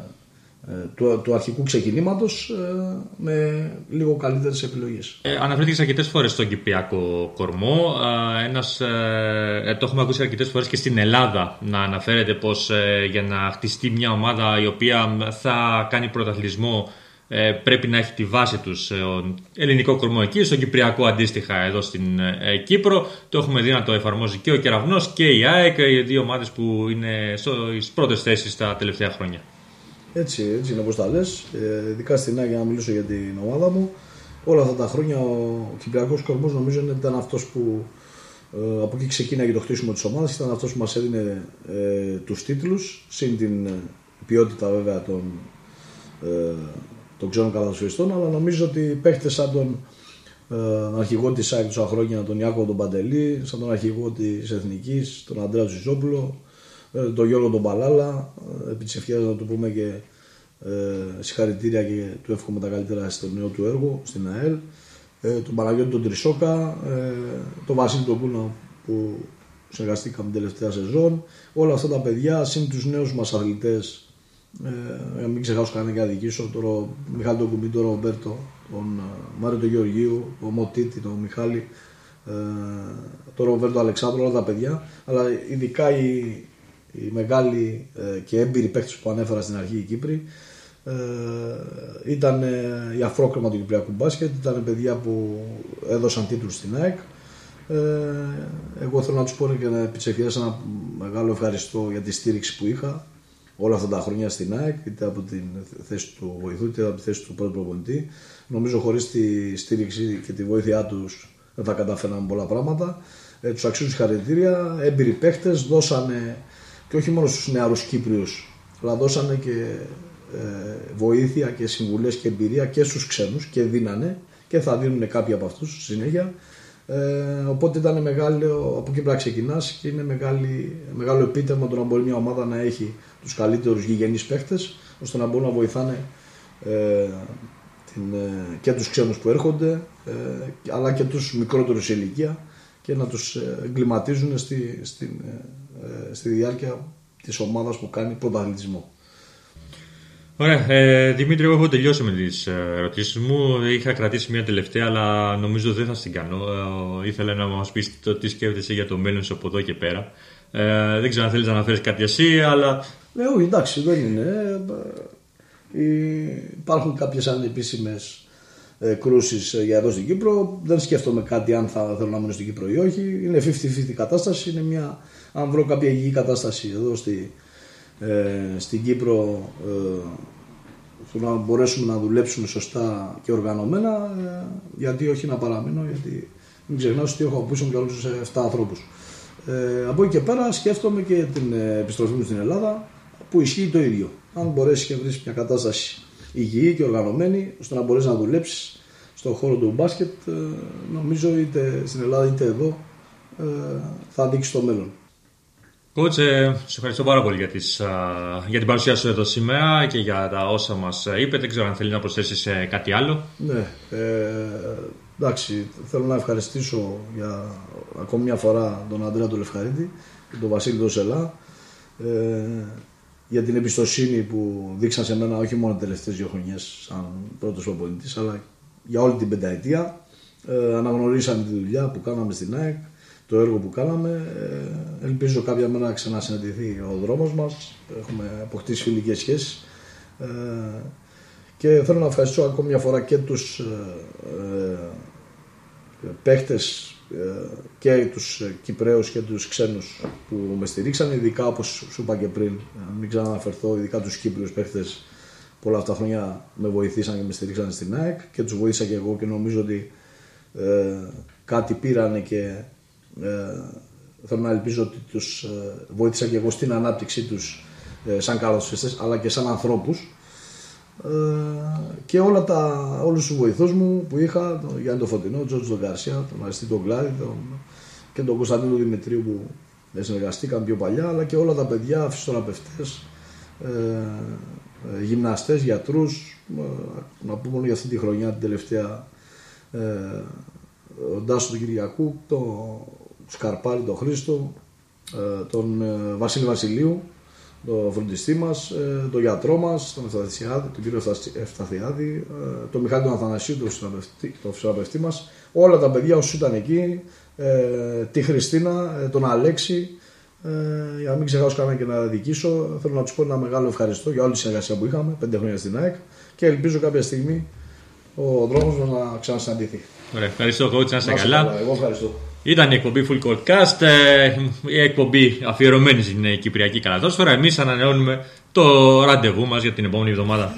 του, του αρχικού ξεκινήματος ε, με λίγο καλύτερες επιλογές. Ε, αναφέρθηκε αρκετές φορές στον Κυπριακό κορμό. Ε, ένας, ε, ε, το έχουμε ακούσει αρκετές φορές και στην Ελλάδα να αναφέρεται πως για να χτιστεί μια ομάδα η οποία θα κάνει πρωταθλητισμό ε, πρέπει να έχει τη βάση τους ο ελληνικό κορμό εκεί, στον Κυπριακό αντίστοιχα εδώ στην ε, Κύπρο. Το έχουμε δει να το εφαρμόζει και ο Κεραυνός και η ΑΕΚ, οι δύο ομάδες που είναι στις πρώτες θέσεις τα τελευταία χρόνια. Έτσι, έτσι είναι όπως τα λες. Ε, ειδικά στην ΑΕΚ, για να μιλήσω για την ομάδα μου, όλα αυτά τα χρόνια ο Κυπριακός κορμός νομίζω ήταν αυτός που Ε, από εκεί ξεκίναγε το χτίσιμο της ομάδας, ήταν αυτός που μας έδινε ε, τους τίτλους, συν την ε, ποιότητα βέβαια των, ε, των ξένων καλαθοσφαιριστών, αλλά νομίζω ότι παίχτες σαν τον ε, αρχηγό της ΑΕΚ τόσα χρόνια, τον Ιάκο τον Παντελή, σαν τον αρχηγό της Εθνικής, τον Αντρέα Ζιζόπουλο, ε, τον Γιώργο τον Παλάλα, ε, επί της ευκαιρίας να του πούμε και ε, συγχαρητήρια και του εύχομαι τα καλύτερα στο νέο του έργο στην ΑΕΛ, ε, τον Παναγιώτη τον Τρισόκα, ε, τον Βασίλη τον Κούνα που συνεργαστήκαμε την τελευταία σεζόν, όλα αυτά τα παιδιά, συν τους νέους μας αθλητές, ε, μην ξεχάσω κανένα και αδικήσω, τον Μιχάλη τον Κουμπί, τον Ρομπέρτο, τον ε, Μάριο τον Γεωργίου, τον Μωτίτη, τον Μιχάλη, ε, τον Ρομπέρτο Αλεξάνδρου, όλα τα παιδιά, αλλά ειδικά οι, οι μεγάλοι ε, και έμπειροι παίκτες που ανέφερα στην αρχή οι Κύπροι, ε, ήταν ε, η αφρόκρεμα του Κυπριακού μπάσκετ, ήταν παιδιά που έδωσαν τίτλους στην ΑΕΚ. Ε, εγώ θέλω να τους πω και να επιτσεφιάσω ένα μεγάλο ευχαριστώ για τη στήριξη που είχα όλα αυτά τα χρόνια στην ΑΕΚ, είτε από την θέση του βοηθού, είτε από τη θέση του πρώτου προπονητή. Νομίζω χωρίς τη στήριξη και τη βοήθειά τους δεν θα καταφέραμε πολλά πράγματα. Ε, τους αξίζουν συγχαρητήρια, έμπειροι παίχτες, δώσανε και όχι μόνο στους νεαρούς Κύπριους, αλλά δώσανε και ε, βοήθεια και συμβουλές και εμπειρία και στους ξένους και δίνανε και θα δίνουν κάποιοι από αυτούς συνέχεια. Ε, οπότε ήταν μεγάλο, από εκεί πρέπει να ξεκινάς και είναι μεγάλη, μεγάλο επίτευγμα το να μπορεί μια ομάδα να έχει τους καλύτερους γηγενείς παίχτες ώστε να μπορούν να βοηθάνε ε, την, ε, και τους ξένους που έρχονται ε, αλλά και τους μικρότερους σε ηλικία και να τους ε, εγκληματίζουν στη, στη, ε, στη διάρκεια της ομάδας που κάνει πρωταθλητισμό. Ωραία. Ε, Δημήτρη, εγώ έχω τελειώσει με τις ερωτήσεις μου. Είχα κρατήσει μια τελευταία, αλλά νομίζω δεν θα την κάνω. Ε, ήθελα να μας πεις το τι σκέφτεσαι για το μέλλον σου από εδώ και πέρα. Ε, δεν ξέρω αν θέλεις να αναφέρεις κάτι εσύ, αλλά. Ναι, όχι, εντάξει, δεν είναι. Ε, υπάρχουν κάποιες ανεπίσημες ε, κρούσεις για εδώ στην Κύπρο. Δεν σκέφτομαι κάτι αν θα θέλω να μείνω στην Κύπρο ή όχι. Είναι 50-50 κατάσταση. Είναι μια, αν βρω κάποια υγιή κατάσταση εδώ στη, ε, στην Κύπρο ε, να μπορέσουμε να δουλέψουμε σωστά και οργανωμένα ε, γιατί όχι να παραμείνω γιατί μην ξεχνάς ότι έχω από πίσω μου και άλλους 7 ανθρώπους. Ε, από εκεί και πέρα σκέφτομαι και την επιστροφή μου στην Ελλάδα που ισχύει το ίδιο. Αν μπορέσεις και βρεις μια κατάσταση υγιή και οργανωμένη ώστε να μπορέσεις να δουλέψεις στον χώρο του μπάσκετ ε, νομίζω είτε στην Ελλάδα είτε εδώ ε, θα δείξει το μέλλον. Κότσε, σε ευχαριστώ πάρα πολύ για, τις, για την παρουσία σου εδώ σήμερα και για τα όσα μας είπε. Δεν ξέρω αν θέλει να προσθέσεις ε, κάτι άλλο. Ναι, ε, εντάξει, θέλω να ευχαριστήσω για ακόμη μια φορά τον Αντρέα του Λευκαρίτη και τον Βασίλη Δοσελά ε, για την εμπιστοσύνη που δείξαν σε μένα όχι μόνο τις τελευταίες δύο χρονιές σαν πρώτος προπονητής αλλά για όλη την πενταετία. Ε, αναγνωρίσαν τη δουλειά που κάναμε στην ΑΕΚ το έργο που κάναμε. Ε, ελπίζω κάποια μέρα να ξανασυναντηθεί ο δρόμος μας. Έχουμε αποκτήσει φιλικές σχέσεις. Ε, και θέλω να ευχαριστήσω ακόμη μια φορά και τους ε, παίχτες και τους Κυπρέους και τους ξένους που με στηρίξαν ειδικά όπως σου είπα και πριν μην ξαναναφερθώ ειδικά τους Κύπριους παίχτες πολλά αυτά χρόνια με βοηθήσαν και με στηρίξαν στην ΑΕΚ και τους βοήθησα και εγώ και νομίζω ότι ε, κάτι πήρανε και ε, θέλω να ελπίζω ότι τους ε, βοήθησα και εγώ στην ανάπτυξή τους ε, σαν καλοσφιστές αλλά και σαν ανθρώπους. Και όλα τα, όλους τους βοηθούς μου που είχα, τον Γιάννη τον Φωτεινό, τον Τζόρτζο τον Γκαρσία, τον Αριστή τον Κλάδη τον, και τον Κωνσταντίνο Δημητρίου που συνεργαστήκαν πιο παλιά, αλλά και όλα τα παιδιά, φυσιοθεραπευτές, ε, γυμναστές, γιατρούς, να πούμε μόνο για αυτή τη χρονιά την τελευταία ε, ο Ντάσος του Κυριακού, τον Σκαρπάρη τον Χρήστο, ε, τον ε, Βασίλη Βασιλείου, τον φροντιστή μας, ε, τον γιατρό μας, τον Ευσταθιάδη, τον κύριο Ευσταθιάδη, τον Μιχάλη τον Αθανασίου, τον φυσιογραφευτή μας, όλα τα παιδιά όσοι ήταν εκεί, τη Χριστίνα, τον Αλέξη, για να μην ξεχάσω κανένα και να δικήσω, θέλω να τους πω ένα μεγάλο ευχαριστώ για όλη τη συνεργασία που είχαμε, πέντε χρόνια στην ΑΕΚ και ελπίζω κάποια στιγμή ο δρόμος μας να ξανασυναντηθεί. Ωραία, ευχαριστώ, coach, να είσαι καλά. Εγώ ευχαριστώ. Ήταν η εκπομπή Full Court Cast, ε, η εκπομπή αφιερωμένη στην Κυπριακή Καλαδόσφαιρα. Εμείς ανανεώνουμε το ραντεβού μας για την επόμενη εβδομάδα.